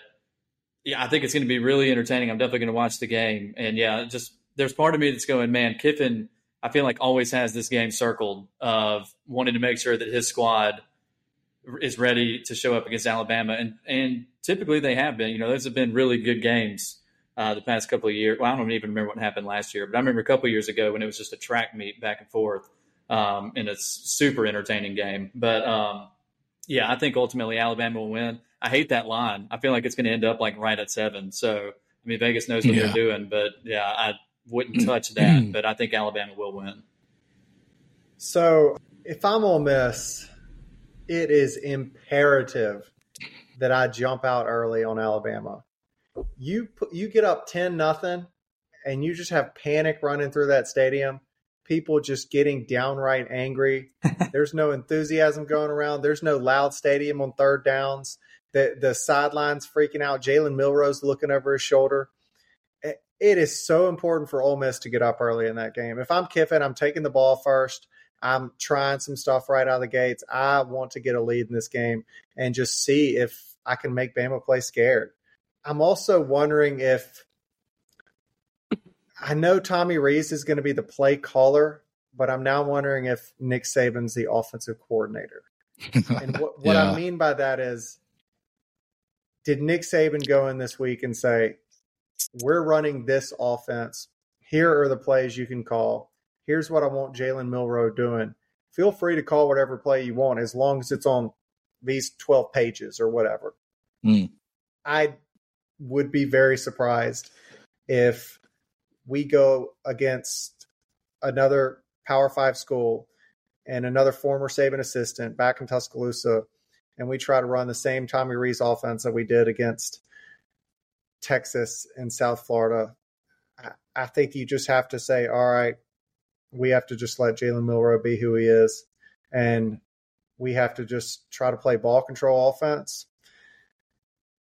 yeah, I think it's going to be really entertaining. I'm definitely going to watch the game. And yeah, just there's part of me that's going, man, Kiffin, I feel like always has this game circled of wanting to make sure that his squad is ready to show up against Alabama. And, and typically they have been, you know, those have been really good games uh, the past couple of years. Well, I don't even remember what happened last year, but I remember a couple of years ago when it was just a track meet back and forth, um, and it's super entertaining game. But um, yeah, I think ultimately Alabama will win. I hate that line. I feel like it's going to end up like right at seven. So I mean, Vegas knows what yeah. they're doing, but yeah, I wouldn't [CLEARS THROAT] touch that. but I think Alabama will win. So if I'm Ole Miss, it is imperative that I jump out early on Alabama. You put, you get up 10 nothing and you just have panic running through that stadium people just getting downright angry. [LAUGHS] There's no enthusiasm going around. There's no loud stadium on third downs. The the sidelines freaking out. Jalen Milroe's looking over his shoulder. It is so important for Ole Miss to get up early in that game. If I'm Kiffin, I'm taking the ball first. I'm trying some stuff right out of the gates. I want to get a lead in this game and just see if I can make Bama play scared. I'm also wondering if I know Tommy Rees is going to be the play caller, but I'm now wondering if Nick Saban's the offensive coordinator. and [LAUGHS] what, what yeah. I mean by that is, did Nick Saban go in this week and say, "We're running this offense. Here are the plays you can call. Here's what I want Jalen Milroe doing. Feel free to call whatever play you want, as long as it's on these 12 pages or whatever." Mm. I would be very surprised if we go against another Power Five school and another former Saban assistant back in Tuscaloosa, and we try to run the same Tommy Rees offense that we did against Texas and South Florida. I think you just have to say, all right, we have to just let Jalen Milroe be who he is, and we have to just try to play ball control offense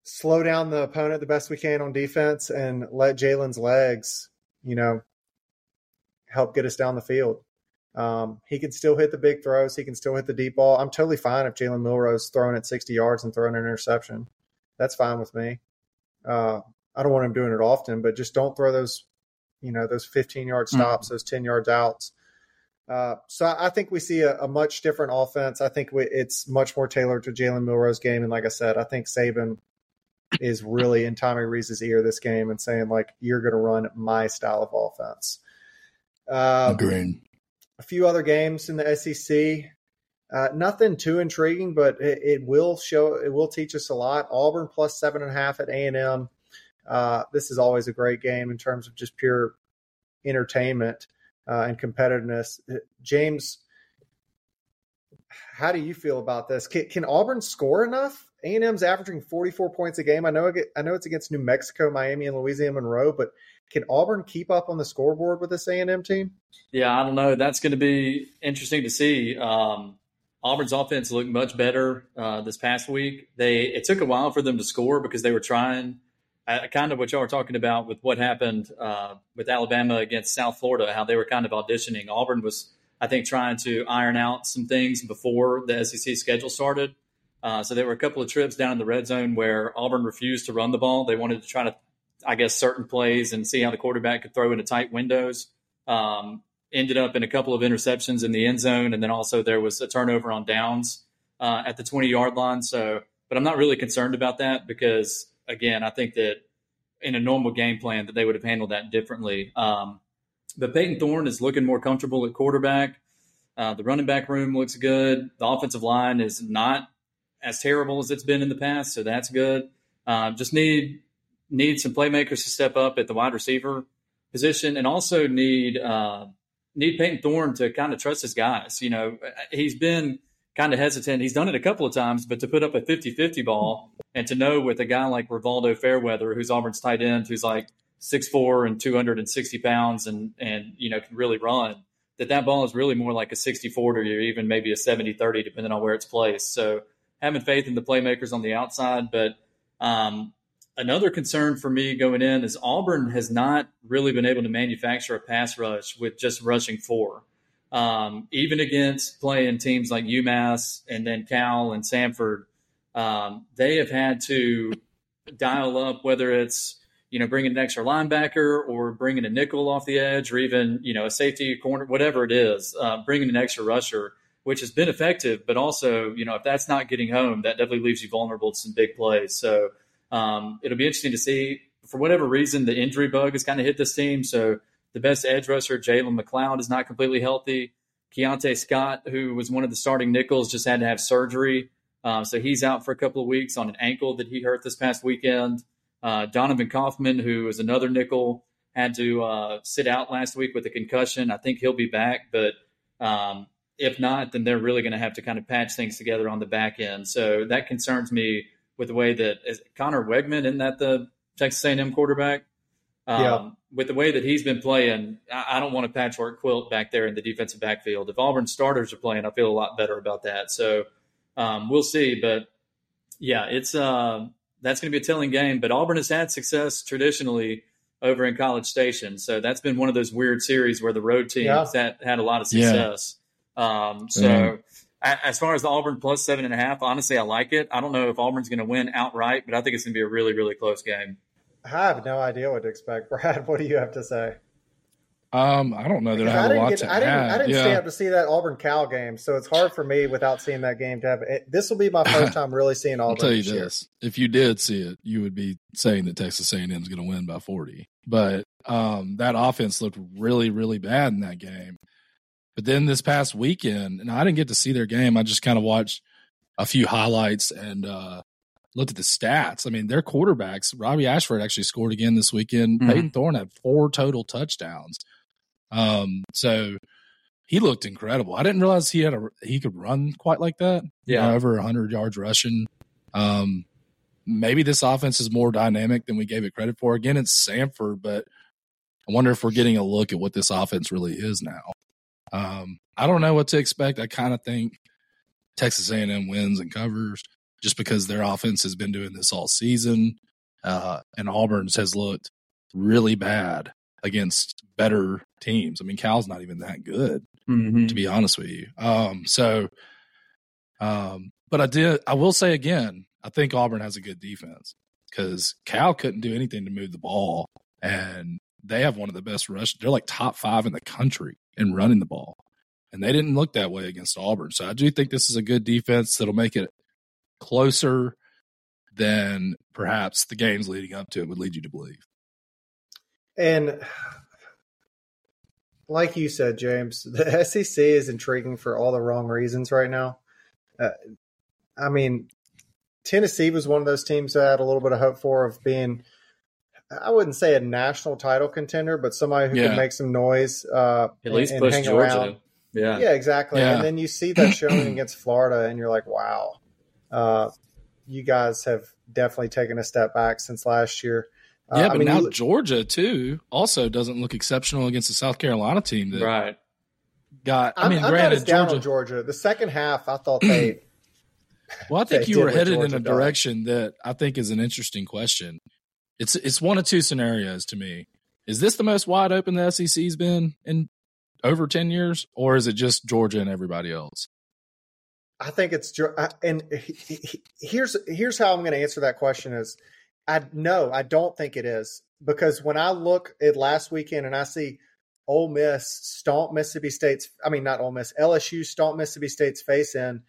slow down the opponent the best we can on defense and let Jalen's legs, you know, help get us down the field. Um, he can still hit the big throws. He can still hit the deep ball. I'm totally fine if Jalen Milroe's throwing at 60 yards and throwing an interception. That's fine with me. Uh, I don't want him doing it often, but just don't throw those, you know, those 15 yard hmm. stops, mm-hmm. those 10 yards outs. Uh, so I think we see a, a much different offense. I think we, it's much more tailored to Jalen Milroe's game. And like I said, I think Saban is really in Tommy Rees's ear this game and saying like you're going to run my style of offense. Uh, Agreed. A few other games in the SEC. Uh, nothing too intriguing, but it, it, will show. It will teach us a lot. Auburn plus seven and a half at A and M. Uh, this is always a great game in terms of just pure entertainment uh, and competitiveness. James, how do you feel about this? Can, can Auburn score enough? A&M's averaging 44 points a game. I know I know it's against New Mexico, Miami, and Louisiana Monroe, but can Auburn keep up on the scoreboard with this A&M team? Yeah, I don't know. That's going to be interesting to see. Um, Auburn's offense looked much better uh, this past week. They it took a while for them to score because they were trying kind of what y'all were talking about with what happened uh, with Alabama against South Florida, how they were kind of auditioning. Auburn was, I think, trying to iron out some things before the SEC schedule started. Uh, so there were a couple of trips down in the red zone where Auburn refused to run the ball. They wanted to try to, I guess, certain plays and see how the quarterback could throw into tight windows. Um, ended up in a couple of interceptions in the end zone, and then also there was a turnover on downs uh, at the 20 yard line. So, but I'm not really concerned about that because, again, I think that in a normal game plan that they would have handled that differently. Um, but Payton Thorne is looking more comfortable at quarterback. Uh, the running back room looks good. The offensive line is not as terrible as it's been in the past, so that's good. Uh, just need need some playmakers to step up at the wide receiver position, and also need uh, need Payton Thorne to kind of trust his guys. You know, he's been kind of hesitant. He's done it a couple of times, but to put up a 50-50 ball and to know with a guy like Rivaldo Fairweather, who's Auburn's tight end, who's like six four and 260 pounds and, and, you know, can really run, that that ball is really more like a 60-40 or even maybe a 70-30, depending on where it's placed. So having faith in the playmakers on the outside. But um, another concern for me going in is Auburn has not really been able to manufacture a pass rush with just rushing four um, even against playing teams like UMass and then Cal and Samford, um, they have had to dial up whether it's you know bringing an extra linebacker or bringing a nickel off the edge or even you know a safety corner, whatever it is, uh, bringing an extra rusher, which has been effective. But also, you know, if that's not getting home, that definitely leaves you vulnerable to some big plays. So um, it'll be interesting to see. For whatever reason, the injury bug has kind of hit this team. So the best edge rusher, Jalen McLeod, is not completely healthy. Keionte Scott, who was one of the starting nickels, just had to have surgery. Uh, so he's out for a couple of weeks on an ankle that he hurt this past weekend. Uh, Donovan Kaufman, who is another nickel, had to uh, sit out last week with a concussion. I think he'll be back, but um, if not, then they're really going to have to kind of patch things together on the back end. So that concerns me with the way that Conner Weigman, isn't that the Texas A&M quarterback? Um, yeah. With the way that he's been playing, I, I, don't want a patchwork quilt back there in the defensive backfield. If Auburn starters are playing, I feel a lot better about that. So um, we'll see. But yeah, it's uh, that's going to be a telling game. But Auburn has had success traditionally over in College Station, so that's been one of those weird series where the road team yeah. had had a lot of success. Yeah. Um, so. Mm-hmm. As far as the Auburn plus seven and a half, honestly, I like it. I don't know if Auburn's going to win outright, but I think it's going to be a really, really close game. I have no idea what to expect. [LAUGHS] Brad, what do you have to say? Um, I don't know that I have I a lot get, to I didn't, add. I didn't yeah. stay up to see that Auburn Cal game, so it's hard for me without seeing that game to have it. This will be my first [LAUGHS] time really seeing Auburn. I'll tell you this: year. if you did see it, you would be saying that Texas A&M is going to win by forty. But um, that offense looked really, really bad in that game. But then this past weekend, and I didn't get to see their game. I just kind of watched a few highlights and uh, looked at the stats. I mean, their quarterbacks, Robbie Ashford actually scored again this weekend. Mm-hmm. Payton Thorne had four total touchdowns. Um, so he looked incredible. I didn't realize he had a he could run quite like that. Yeah, you know, over hundred yards rushing. Um, maybe this offense is more dynamic than we gave it credit for. Again, it's Samford, but I wonder if we're getting a look at what this offense really is now. Um, I don't know what to expect. I kind of think Texas A&M wins and covers just because their offense has been doing this all season. Uh, and Auburn's has looked really bad against better teams. I mean, Cal's not even that good, mm-hmm. to be honest with you. Um, so, um, but I did, I will say again, I think Auburn has a good defense because Cal couldn't do anything to move the ball. And they have one of the best rush. They're like top five in the country in running the ball. And they didn't look that way against Auburn. So I do think this is a good defense that'll make it closer than perhaps the games leading up to it would lead you to believe. And like you said, James, the [LAUGHS] SEC is intriguing for all the wrong reasons right now. Uh, I mean, Tennessee was one of those teams I had a little bit of hope for of being, I wouldn't say a national title contender, but somebody who yeah. can make some noise. Uh, At least and, push and Georgia. Around. Yeah. Yeah, exactly. Yeah. And then you see that showing [CLEARS THROAT] against Florida, and you're like, wow, uh, you guys have definitely taken a step back since last year. Uh, yeah, but I mean, now you, Georgia too also doesn't look exceptional against the South Carolina team that right got. I mean, I'm, granted, Georgia, Georgia. The second half, I thought they. [CLEARS THROAT] well, I think you were headed in a direction that I think is an interesting question. It's it's one of two scenarios to me. Is this the most wide open the SEC's been in over ten years, or is it just Georgia and everybody else? I think it's and here's here's how I'm going to answer that question is I no I don't think it is because when I look at last weekend and I see Ole Miss stomp Mississippi State's I mean not Ole Miss LSU stomp Mississippi State's face in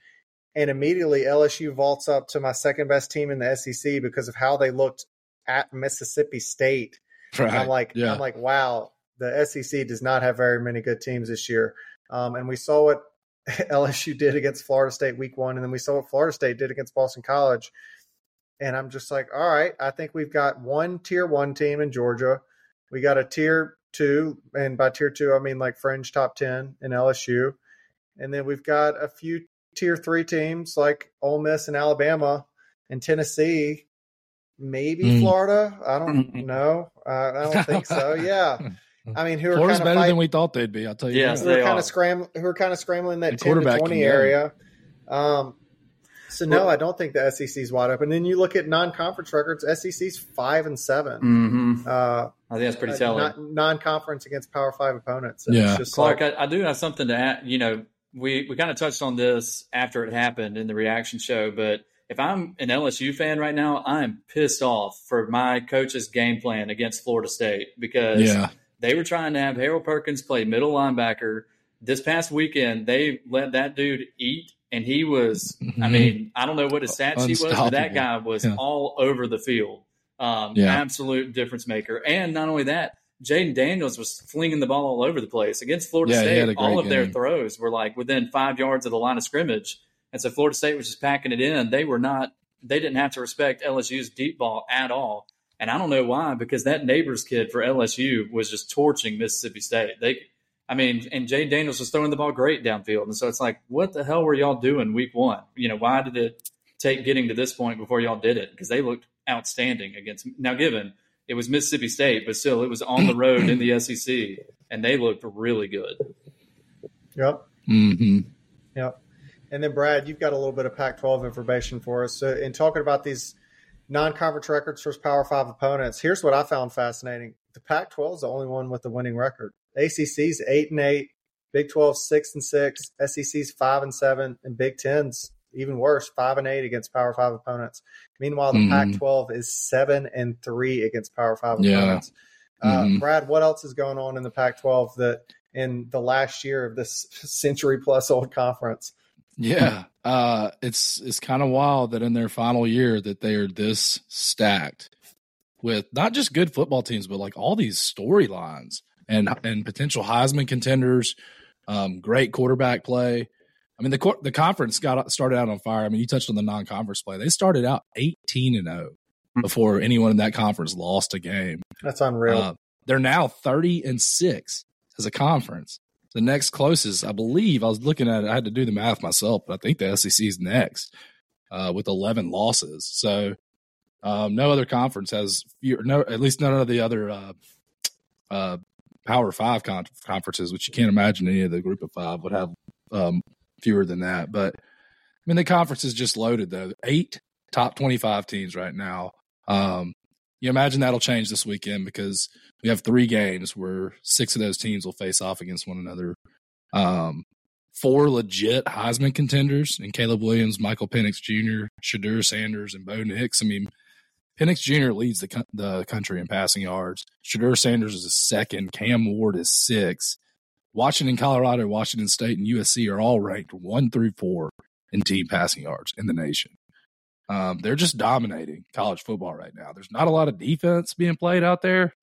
and immediately LSU vaults up to my second best team in the SEC because of how they looked at Mississippi State. Right. I'm like yeah. I'm like wow the SEC does not have very many good teams this year. Um, and we saw what [LAUGHS] LSU did against Florida State week one, and then we saw what Florida State did against Boston College. And I'm just like, all right, I think we've got one tier one team in Georgia. We got a tier two, and by tier two, I mean like fringe top 10 in LSU. And then we've got a few tier three teams like Ole Miss and Alabama and Tennessee, maybe mm. Florida. I don't know. Uh, I don't think so. [LAUGHS] Yeah. I mean, who Florida's are better fight- than we thought they'd be. I'll tell you. Yes, who are kind of scrambling, who are kind of scrambling that The 10 to 20 area. Um, so no, I don't think the SEC's wide open. And Then you look at non-conference records. SEC's five and 7 Mm-hmm. Uh, I think that's pretty uh, telling. non-conference against Power Five opponents. And Yeah. it's just Clark, like, I, I do have something to add. You know, we, we kind of touched on this after it happened in the reaction show, but if I'm an LSU fan right now, I'm pissed off for my coach's game plan against Florida State because Yeah. They were trying to have Harold Perkins play middle linebacker. This past weekend, they let that dude eat, and he was, I Mhm. mean, I don't know what his stat sheet was, but that guy was Yeah. all over the field. Um, Yeah. Absolute difference maker. And not only that, Jayden Daniels was flinging the ball all over the place against Florida Yeah, State. All of their throws were like within five yards of the line of scrimmage, and so Florida State was just packing it in. They were not. They didn't have to respect LSU's deep ball at all, and I don't know why because that Nabers kid for LSU was just torching Mississippi State. They, I mean, and Jayden Daniels was throwing the ball great downfield, and so it's like, what the hell were y'all doing week one? You know, why did it take getting to this point before y'all did it? Because they looked outstanding against. Now, given it was Mississippi State, but still, it was on the road in the SEC, and they looked really good. yep. hmm Yep. And then Brad, you've got a little bit of Pac-12 information for us. So in talking about these non-conference records versus Power Five opponents, here's what I found fascinating: the Pac-12 is the only one with the winning record. ACC's eight and eight, Big 12 six and six, SEC's five and seven, and Big 10's even worse, five and eight against Power Five opponents. Meanwhile, the Mhm. Pac-12 is seven and three against Power Five Yeah. opponents. Uh, Mhm. Brad, what else is going on in the Pac-12 that in the last year of this [LAUGHS] century plus old conference? Yeah. Uh, it's it's kind of wild that in their final year that they are this stacked with not just good football teams, but like all these storylines and and potential Heisman contenders, um, great quarterback play. I mean the cor- the conference got started out on fire. I mean you touched on the non conference play. They started out eighteen and zero before anyone in that conference lost a game. That's unreal. Uh, they're now 30 and 6 as a conference. The next closest, I believe, I was looking at it, I had to do the math myself, but I think the SEC is next uh, with 11 losses. So um, no other conference has fewer, no, at least none of the other uh, uh, Power Five con- conferences, which you can't imagine any of the Group of Five would have um, fewer than that. But I mean, the conference is just loaded though. Eight top 25 teams right now. Um, you imagine that'll change this weekend because we have three games where six of those teams will face off against one another. Um, four legit Heisman contenders and Caleb Williams, Michael Penix Jr., Shedeur Sanders, and Bo Nix. I mean, Penix Jr. leads the the country in passing yards. Shedeur Sanders is a second. Cam Ward is six. Washington, Colorado, Washington State, and USC are all ranked one through four in team passing yards in the nation. Um, they're just dominating college football right now. There's not a lot of defense being played out there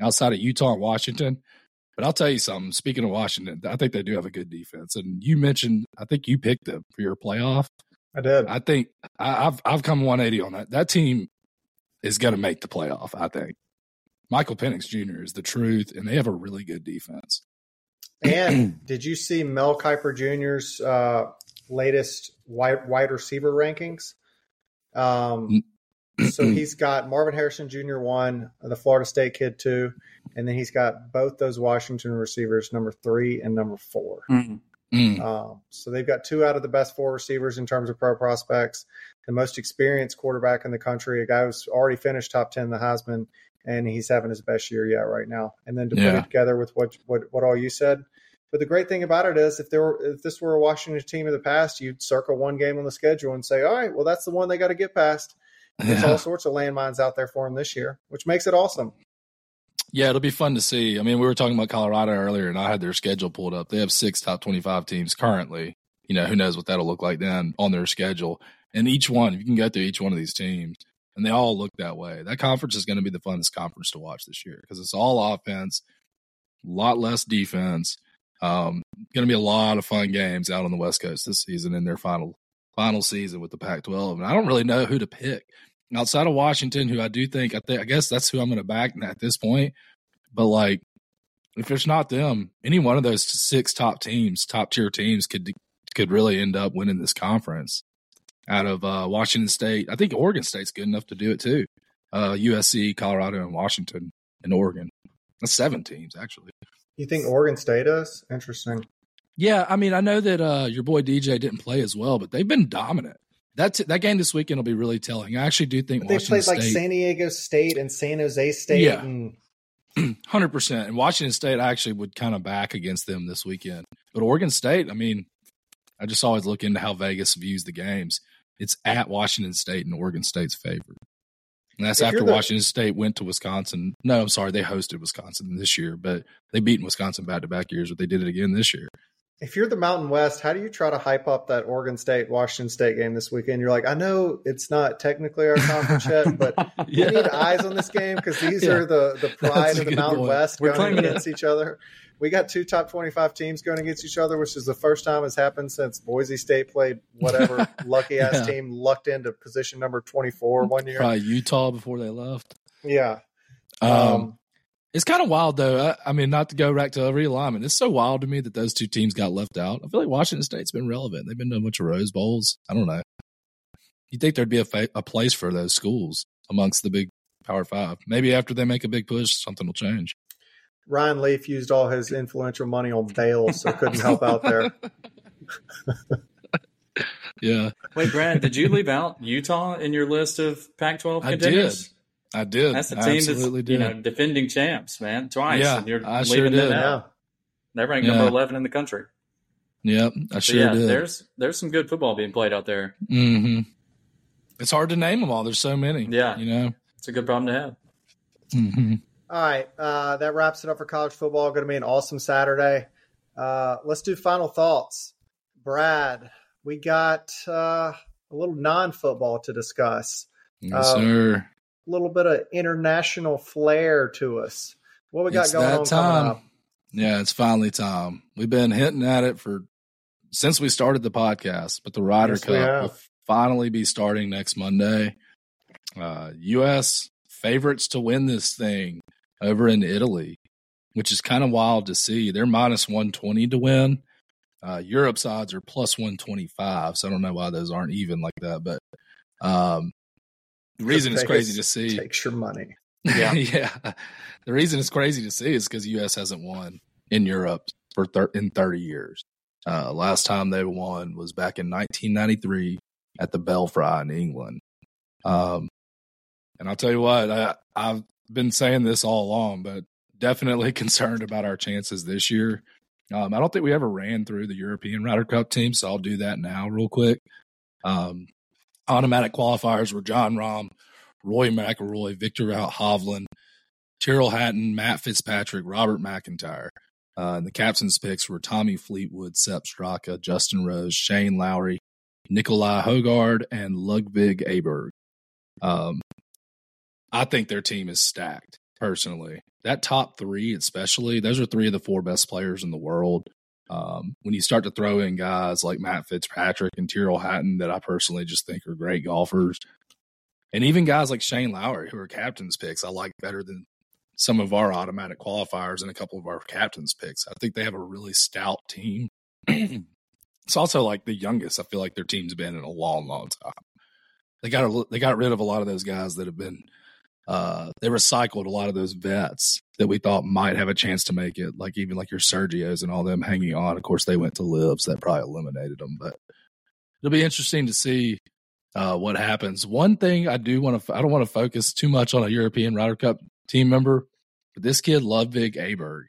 outside of Utah and Washington. But I'll tell you something. Speaking of Washington, I think they do have a good defense. And you mentioned, I think you picked them for your playoff. I did. I think I, I've I've come 180 on that. That team is going to make the playoff. I think Michael Penix Jr. is the truth, and they have a really good defense. And [CLEARS THROAT] did you see Mel Kiper Jr.'s uh, latest wide, wide receiver rankings? Um, so he's got Marvin Harrison Jr. one, the Florida State kid two, and then he's got both those Washington receivers, number three and number four. Mm. Um, so they've got two out of the best four receivers in terms of pro prospects. The most experienced quarterback in the country, a guy who's already finished top ten in the Heisman, and he's having his best year yet right now. And then to put it together with what what what all you said. But the great thing about it is, if there were, if this were a Washington team of the past, you'd circle one game on the schedule and say, all right, well that's the one they got to get past. There's all sorts of landmines out there for them this year, which makes it awesome. Yeah, it'll be fun to see. I mean, we were talking about Colorado earlier, and I had their schedule pulled up. They have six top 25 teams currently. You know, who knows what that'll look like then on their schedule. And each one, you can go through each one of these teams, and they all look that way. That conference is going to be the funnest conference to watch this year because it's all offense. a lot less defense. Um, going to be a lot of fun games out on the West Coast this season in their final final season with the Pac-12. And I don't really know who to pick outside of Washington, who I do think I think I guess that's who I'm going to back at this point. But like, if it's not them, any one of those six top teams, top tier teams, could could really end up winning this conference. Out of uh, Washington State, I think Oregon State's good enough to do it too. Uh, USC, Colorado, and Washington, and Oregon. That's seven teams actually. You think Oregon State is interesting? Yeah, I mean, I know that uh, your boy DJ didn't play as well, but they've been dominant. That's that game this weekend will be really telling. I actually do think they played State, like San Diego State and San Jose State. Yeah. [CLEARS THROAT] hundred percent. And Washington State, I actually would kind of back against them this weekend. But Oregon State, I mean, I just always look into how Vegas views the games. It's at Washington State, and Oregon State's favored. And that's if after the, Washington State went to Wisconsin. No, I'm sorry, they hosted Wisconsin this year, but they beat Wisconsin back to back years, but they did it again this year. If you're the Mountain West, how do you try to hype up that Oregon State Washington State game this weekend? You're like, I know it's not technically our conference yet, [LAUGHS] but yeah. we need eyes on this game because these yeah. are the the pride of the Mountain point. West We're going against it. each other. We got two top 25 teams going against each other, which is the first time it's happened since Boise State played whatever lucky ass [LAUGHS] yeah. team lucked into position number 24 one year. Probably Utah before they left. Yeah. Um, um, it's kind of wild though. I, I, mean, not to go back to realignment. It's so wild to me that those two teams got left out. I feel like Washington State's been relevant. They've been to a bunch of Rose Bowls. I don't know. You'd think there'd be a, fa- a place for those schools amongst the big Power Five? Maybe after they make a big push, something will change. Ryan Leaf used all his influential money on bail, so couldn't help out there. [LAUGHS] [LAUGHS] yeah. Wait, Brad, did you leave out Utah in your list of Pac-12 contenders? I did. That's the team that's did. you know defending champs, man, twice. Yeah, and you're I leaving sure did. them out. They're ranked yeah. number eleven in the country. Yep, I sure yeah, did. There's there's some good football being played out there. Mm-hmm. It's hard to name them all. There's so many. Yeah, you know, it's a good problem to have. Mm-hmm. All right, uh, that wraps it up for college football. Going to be an awesome Saturday. Uh, let's do final thoughts. Brad, we got uh, a little non-football to discuss. Yes, um, sir. A little bit of international flair to us. What we got it's going that on time. Yeah, it's finally time. We've been hinting at it for since we started the podcast, but the Ryder yes, Cup will finally be starting next Monday. Uh, U.S. favorites to win this thing over in Italy, which is kind of wild to see. They're minus 120 to win. Uh, Europe's odds are plus 125, so I don't know why those aren't even like that. But um, the reason it's crazy to see takes your money. [LAUGHS] Yeah, yeah. The reason it's crazy to see is because the U.S. hasn't won in Europe for thir- in 30 years. Uh, last time they won was back in 1993 at the Belfry in England. Um, and I'll tell you what, I, I've been saying this all along, but definitely [LAUGHS] concerned about our chances this year. Um, I don't think we ever ran through the European Ryder Cup team, so I'll do that now real quick. Um, automatic qualifiers were Jon Rahm, Rory McIlroy, Viktor Hovland, Tyrrell Hatton, Matt Fitzpatrick, Robert MacIntyre. Uh, and the captain's picks were Tommy Fleetwood, Sepp Straka, Justin Rose, Shane Lowry, Nikolai Højgaard, and Ludvig Aberg. Um, I think their team is stacked personally. That top three, especially, those are three of the four best players in the world. Um, when you start to throw in guys like Matt Fitzpatrick and Tyrrell Hatton, that I personally just think are great golfers, and even guys like Shane Lowry, who are captain's picks, I like better than some of our automatic qualifiers and a couple of our captain's picks. I think they have a really stout team. [CLEARS THROAT] it's also like the youngest. I feel like their team's been in a long, long time. They got they got rid of a lot of those guys that have been uh, they recycled a lot of those vets that we thought might have a chance to make it, like even like your Sergios and all them hanging on. Of course, they went to LIV, so that probably eliminated them. But it'll be interesting to see uh, what happens. One thing I do want to, I don't want to focus too much on a European Ryder Cup team member, but this kid Ludvig Aberg.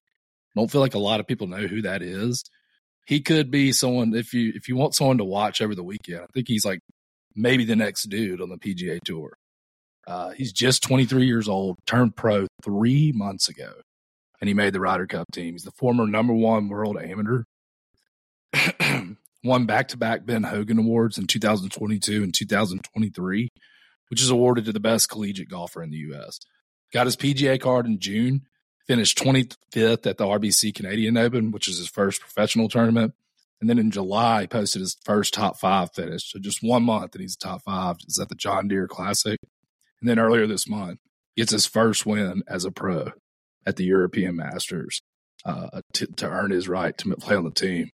Don't feel like a lot of people know who that is. He could be someone if you if you want someone to watch over the weekend. I think he's like maybe the next dude on the PGA Tour. Uh, he's just 23 years old, turned pro three months ago, and he made the Ryder Cup team. He's the former number one world amateur. [CLEARS THROAT] Won back to back Ben Hogan Awards in 2022 and 2023, which is awarded to the best collegiate golfer in the U.S. Got his PGA card in June, finished 25th at the RBC Canadian Open, which is his first professional tournament. And then in July, he posted his first top five finish. So just one month and he's top five. Is at the John Deere Classic. And then earlier this month, gets his first win as a pro at the European Masters uh, to, to earn his right to play on the team.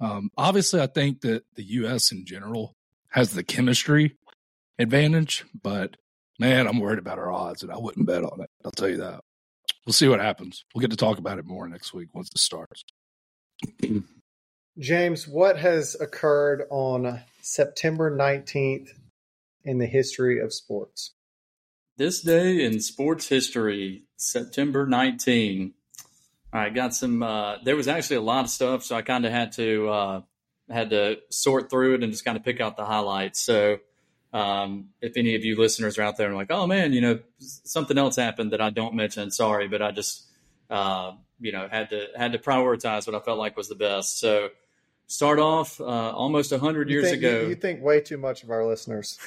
Um, obviously, I think that the U.S. in general has the chemistry advantage, but man, I'm worried about our odds, and I wouldn't bet on it. I'll tell you that. We'll see what happens. We'll get to talk about it more next week once it starts. James, what has occurred on September 19th in the history of sports? This day in sports history, September 19. All right, got some. Uh, there was actually a lot of stuff, so I kind of had to uh, had to sort through it and just kind of pick out the highlights. So, um, if any of you listeners are out there and like, oh man, you know, something else happened that I don't mention, sorry, but I just uh, you know had to had to prioritize what I felt like was the best. So, start off uh, almost hundred years think, ago. You, you, think way too much of our listeners. [LAUGHS] [LAUGHS]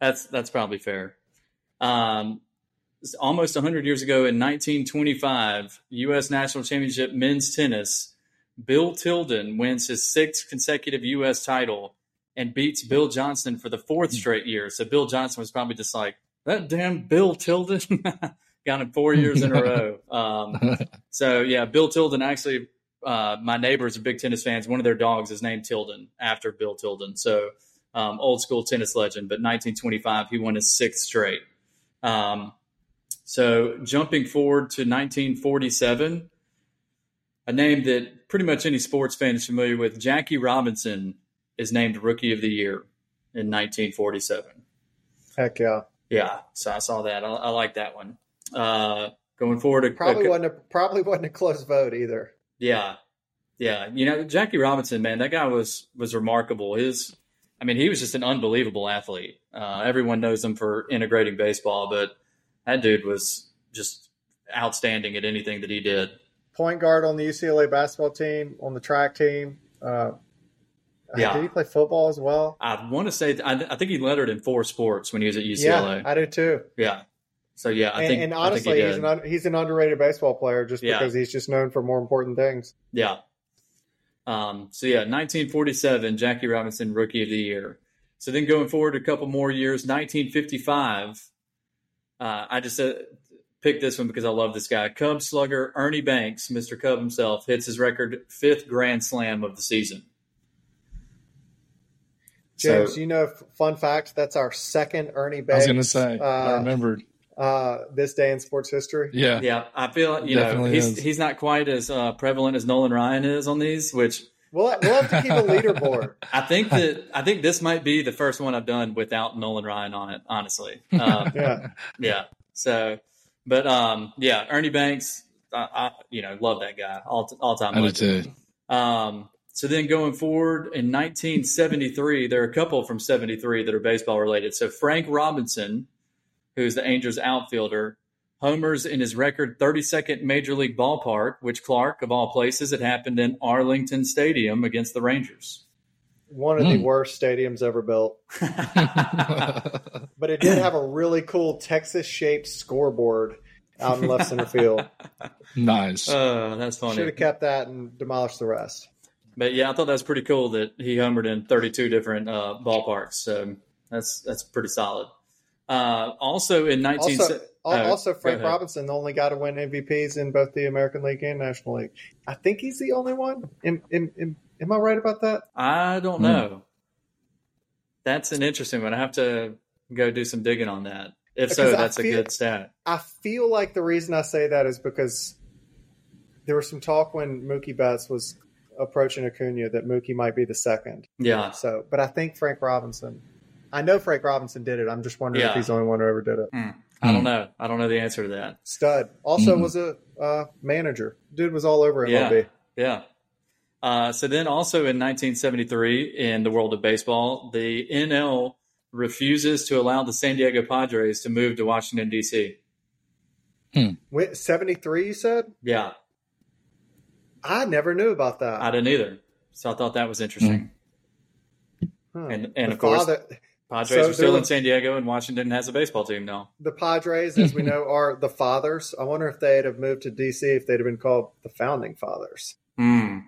that's that's probably fair. Um, almost 100 years ago in 1925, U.S. National Championship men's tennis, Bill Tilden wins his sixth consecutive U.S. title and beats Bill Johnson for the fourth hmm. straight year. So Bill Johnson was probably just like, that damn Bill Tilden [LAUGHS] got him four years in a row. Um, so, yeah, Bill Tilden actually, uh, my neighbors are big tennis fans. One of their dogs is named Tilden after Bill Tilden. So, um, old school tennis legend. But 1925, he won his sixth straight. Um, so jumping forward to 1947, a name that pretty much any sports fan is familiar with, Jackie Robinson is named Rookie of the Year in 1947. Heck yeah. Yeah, so I saw that. I, I like that one. Uh, going forward, probably a, wasn't a, probably wasn't a close vote either. Yeah, yeah. You know, Jackie Robinson, man, that guy was was remarkable. His, I mean, he was just an unbelievable athlete. Uh, everyone knows him for integrating baseball, but that dude was just outstanding at anything that he did. Point guard on the UCLA basketball team, on the track team. Uh, yeah. Did he play football as well? I want to say, I, I, think he lettered in four sports when he was at UCLA. Yeah, I do too. Yeah. So yeah, I and, think, and honestly, think he he's, an, he's an underrated baseball player just yeah. because he's just known for more important things. Yeah. Um, so yeah, 1947, Jackie Robinson, Rookie of the Year. So then going forward a couple more years, 1955, uh, I just uh, picked this one because I love this guy. Cub slugger Ernie Banks, Mr. Cub himself, hits his record fifth Grand Slam of the season. James, so, you know, fun fact, that's our second Ernie Banks. I was going to say, uh, I remembered. Uh, this day in sports history. Yeah. Yeah. I feel, you Definitely know, he's, he's not quite as uh, prevalent as Nolan Ryan is on these, which We'll, we'll have to keep a leaderboard. [LAUGHS] I think that I think this might be the first one I've done without Nolan Ryan on it. Honestly, [LAUGHS] um, yeah, yeah. So, but um, yeah, Ernie Banks, I, I, you know love that guy all all time. I do too. Um, so then going forward in 1973, there are a couple from 73 that are baseball related. So Frank Robinson, who's the Angels outfielder, homers in his record 32nd Major League ballpark, which Clark, of all places, it happened in Arlington Stadium against the Rangers. One of mm. the hmm. worst stadiums ever built. [LAUGHS] [LAUGHS] but it did have a really cool Texas shaped scoreboard out in left center field. [LAUGHS] Nice. Oh, that's funny. Should have kept that and demolished the rest. But yeah, I thought that was pretty cool that he homered in 32 different uh, ballparks. So that's that's pretty solid. Uh, also in 19 also, also Frank Robinson, the only guy to win MVPs in both the American League and National League. I think he's the only one. Am, am, am, am I right about that? I don't hmm. know. That's an interesting one. I have to go do some digging on that. If because so, that's feel, a good stat. I feel like the reason I say that is because there was some talk when Mookie Betts was approaching Acuna that Mookie might be the second. Yeah. So, but I think Frank Robinson I know Frank Robinson did it. I'm just wondering yeah. if he's the only one who ever did it. Mm. I don't know. I don't know the answer to that. Stud. Also mm. was a uh, manager. Dude was all over MLB. Yeah. Yeah. Uh, so then also in 1973 in the world of baseball, the NL refuses to allow the San Diego Padres to move to Washington, D.C. Hmm. 73, you said? Yeah. I never knew about that. I didn't either. So I thought that was interesting. Hmm. Huh. And, and of course, father, Padres So are still in San Diego, and Washington has a baseball team now. The Padres, as we know, [LAUGHS] are the fathers. I wonder if they'd have moved to DC if they'd have been called the founding fathers. Hmm.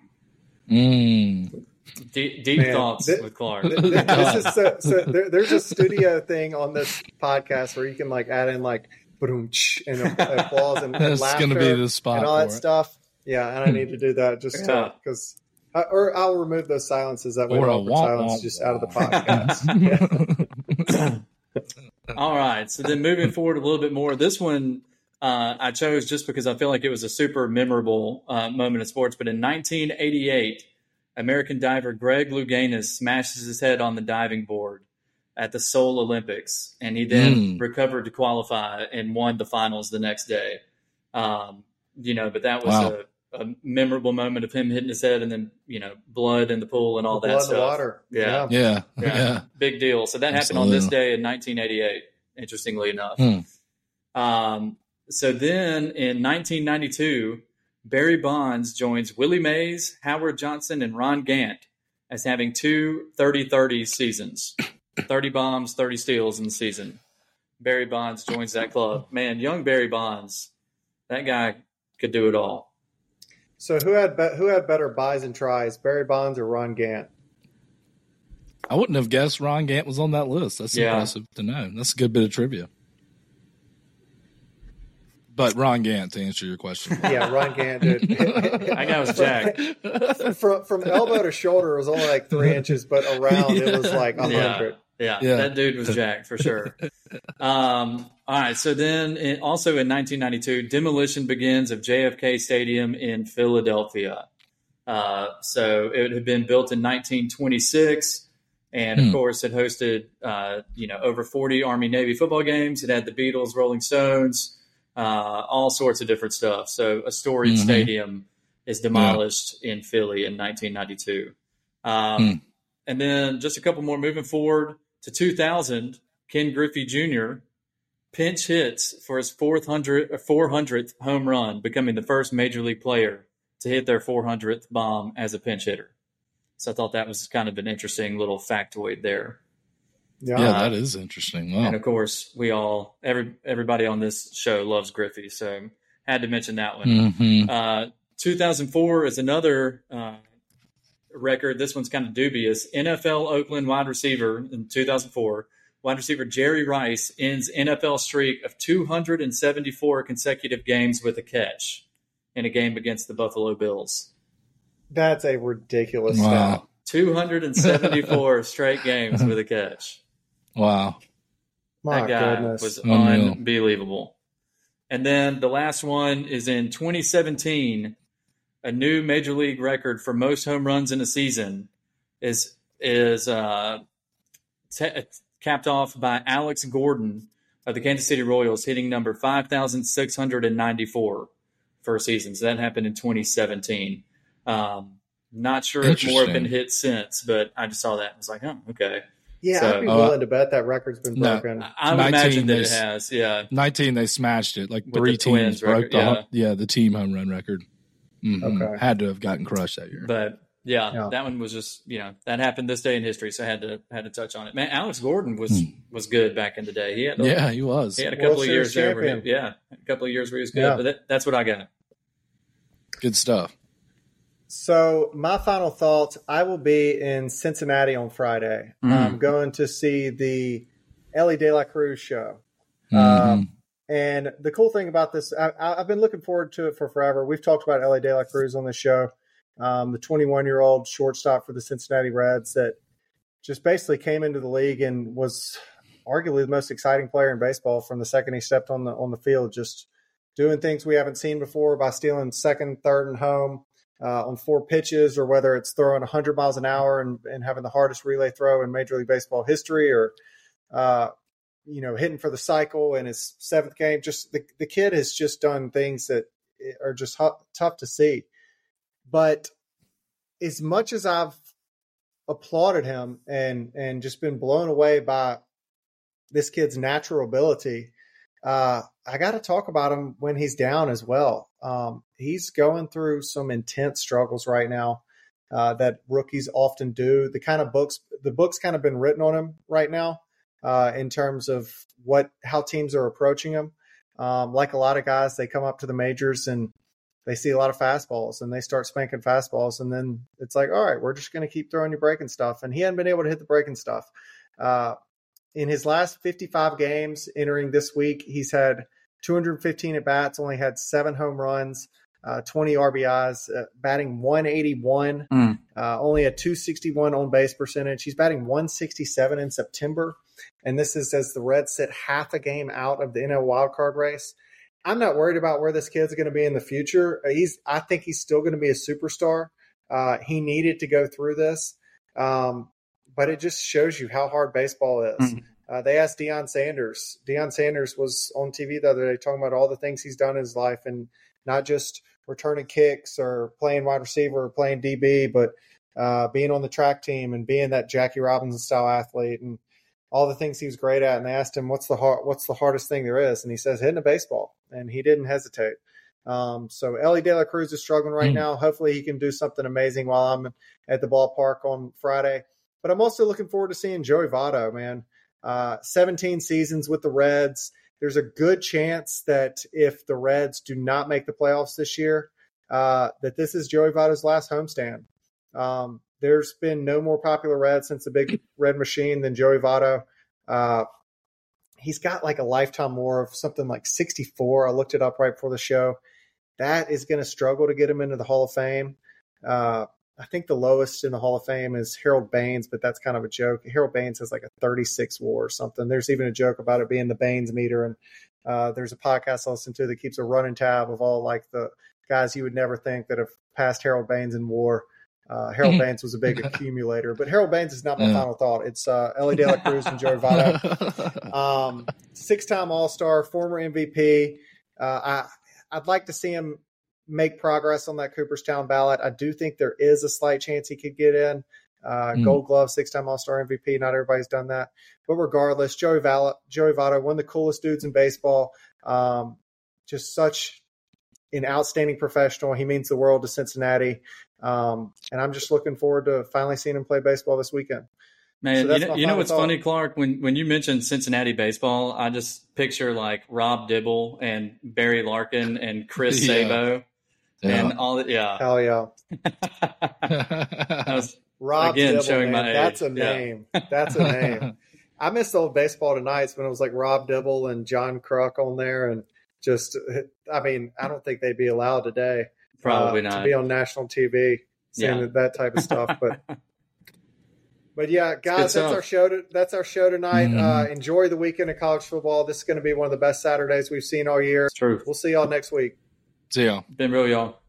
Mm. Deep, deep Man, thoughts thi- with Clark. Th- th- this is so, so there, there's a studio thing on this podcast where you can like add in like boom and applause and, and [LAUGHS] That's laughter going to be the spot and all that it. stuff. Yeah, and I need to do that just Yeah. Because, or I'll remove those silences that way. Or a awkward womp silence womp just out of the podcast. [LAUGHS] [LAUGHS] All right. So then moving forward a little bit more, this one uh, I chose just because I feel like it was a super memorable uh, moment in sports. But in 1988, American diver Greg Louganis smashes his head on the diving board at the Seoul Olympics, and he then Mm. recovered to qualify and won the finals the next day. Um, you know, but that was Wow. a, a memorable moment of him hitting his head, and then you know, blood in the pool and all The that blood stuff. the water. Yeah. Yeah. Yeah. Yeah. Big deal. So that happened on this day in 1988, interestingly enough. Hmm. Um, so then in 1992, Barry Bonds joins Willie Mays, Howard Johnson, and Ron Gant as having two 30 30 seasons [COUGHS] 30 bombs, 30 steals in the season. Barry Bonds joins that club. Man, young Barry Bonds, that guy could do it all. So who had be- who had better buys and tries, Barry Bonds or Ron Gant? I wouldn't have guessed Ron Gant was on that list. That's Yeah. impressive to know. That's a good bit of trivia. But Ron Gant, to answer your question, [LAUGHS] Yeah, Ron Gant, dude. [LAUGHS] That guy was jacked. [LAUGHS] from from elbow to shoulder it was only like three inches, but around it was like a Yeah. hundred. Yeah, Yeah. that dude was Jack for sure. um, all right, so then in, also in 1992, demolition begins of JFK Stadium in Philadelphia. Uh, so it had been built in 1926, and of Hmm. course, it hosted uh, you know over 40 Army Navy football games. It had the Beatles, Rolling Stones, uh, all sorts of different stuff. So a storied Mhm. stadium is demolished in Philly in 1992. Um, Hmm. And then just a couple more moving forward to 2000, Ken Griffey Jr. pinch hits for his 400, or 400th home run, becoming the first major league player to hit their 400th bomb as a pinch hitter. So I thought that was kind of an interesting little factoid there. Yeah. yeah, that is interesting. Wow. And of course, we all every everybody on this show loves Griffey, so had to mention that one. Mhm. Uh, 2004 is another uh, record. This one's kind of dubious. NFL Oakland wide receiver in 2004, wide receiver Jerry Rice ends NFL streak of 274 consecutive games with a catch in a game against the Buffalo Bills. That's a ridiculous Wow. 274 [LAUGHS] straight games with a catch. Wow. stat. My that guy goodness. was Unreal. unbelievable. And then the last one is in 2017. A new major league record for most home runs in a season is is uh, te- capped off by Alex Gordon of the Kansas City Royals, hitting number 5,694 for a season. So that happened in 2017. Um, not sure if more have been hit since, but I just saw that and was like, oh, okay. yeah, so- I'd be Uh, willing to bet that record's been broken. I I would 19 imagine that it is- has. Yeah. 19, they smashed it. Like With three teams Twins broke record, the, yeah. yeah. the team home run record. Mhm. Okay. Had to have gotten crushed that year. But yeah, Yeah. that one was just you know that happened this day in history, so I had to had to touch on it. Man, Alex Gordon was Hmm. was good back in the day. He had a, yeah, he was. he had a World couple of Series years there. Where he, yeah, a couple of years where he was good. Yeah. But that, that's what I got. Good stuff. So my final thoughts: I will be in Cincinnati on Friday. Mm. I'm going to see the Elly De La Cruz show. Mhm. Um, And the cool thing about this, I, I- I've been looking forward to it for forever. We've talked about Elly De La Cruz on the show, um, the 21 year old shortstop for the Cincinnati Reds that just basically came into the league and was arguably the most exciting player in baseball from the second he stepped on the on the field. Just doing things we haven't seen before by stealing second, third, and home uh, on four pitches, or whether it's throwing 100 miles an hour and, and having the hardest relay throw in Major League Baseball history, or uh, you know, hitting for the cycle in his seventh game. Just the, the kid has just done things that are just hu- tough to see. But as much as I've applauded him and and just been blown away by this kid's natural ability, uh, I got to talk about him when he's down as well. Um, he's going through some intense struggles right now uh, that rookies often do. The kind of books, the books, kind of been written on him right now uh, in terms of what how teams are approaching him. Um, like a lot of guys, they come up to the majors and they see a lot of fastballs and they start spanking fastballs, and then it's like, all right, we're just going to keep throwing you breaking stuff. And he hadn't been able to hit the breaking stuff. Uh, in his last 55 games entering this week, he's had 215 at bats, only had seven home runs, uh, 20 RBIs, uh, batting 181, mm. uh, only a 261 on base percentage. He's batting 167 in September, and this is as the Reds sit half a game out of the NL wildcard race. I'm not worried about where this kid's going to be in the future. Uh, he's, I think he's still going to be a superstar. Uh, he needed to go through this, um, but it just shows you how hard baseball is. Mm. Uh, they asked Deion Sanders. Deion Sanders was on TV the other day talking about all the things he's done in his life and not just returning kicks or playing wide receiver or playing DB, but uh, being on the track team and being that Jackie Robinson style athlete and all the things he was great at. And they asked him, "What's the hard, What's the hardest thing there is?" And he says, "Hitting a baseball." And he didn't hesitate. Um, so Elly De La Cruz is struggling right mm. now. Hopefully, he can do something amazing while I'm at the ballpark on Friday. But I'm also looking forward to seeing Joey Votto, man. Uh, 17 seasons with the Reds. There's a good chance that if the Reds do not make the playoffs this year, uh, that this is Joey Votto's last homestand. Um, there's been no more popular Red since the Big Red Machine than Joey Votto. Uh, he's got like a lifetime war of something like 64. I looked it up right before the show. That is going to struggle to get him into the Hall of Fame. Uh, I think the lowest in the Hall of Fame is Harold Baines, but that's kind of a joke. Harold Baines has like a 36 war or something. There's even a joke about it being the Baines meter. And uh, there's a podcast I listen to that keeps a running tab of all like the guys you would never think that have passed Harold Baines in war. Uh, Harold [LAUGHS] Baines was a big accumulator, but Harold Baines is not my yeah. final thought. It's uh, Elly De La Cruz and Joey Votto. [LAUGHS] Um, six-time All-Star, former MVP. Uh, I I'd like to see him make progress on that Cooperstown ballot. I do think there is a slight chance he could get in. Uh, mm. Gold Glove, six-time All-Star MVP. Not everybody's done that, but regardless, Joey Val- Joey Votto, one of the coolest dudes in baseball. Um, just such an outstanding professional. He means the world to Cincinnati, um, and I'm just looking forward to finally seeing him play baseball this weekend. Man, so you know, you know what's thought. funny, Clark? When when you mentioned Cincinnati baseball, I just picture like Rob Dibble and Barry Larkin and Chris [LAUGHS] yeah. Sabo and all that. Yeah. Hell yeah. [LAUGHS] was, Rob again Dibble, showing man, my That's a name. Yeah. That's a name. [LAUGHS] I missed old baseball tonight when it was like Rob Dibble and John Kruk on there, and just, I mean, I don't think they'd be allowed today. Probably uh, not to be on national TV saying yeah. that type of stuff, but. [LAUGHS] But yeah, guys, that's our show. To, that's our show tonight. Mm-hmm. Uh, enjoy the weekend of college football. This is going to be one of the best Saturdays we've seen all year. It's true. We'll see y'all next week. See y'all. Been real, y'all.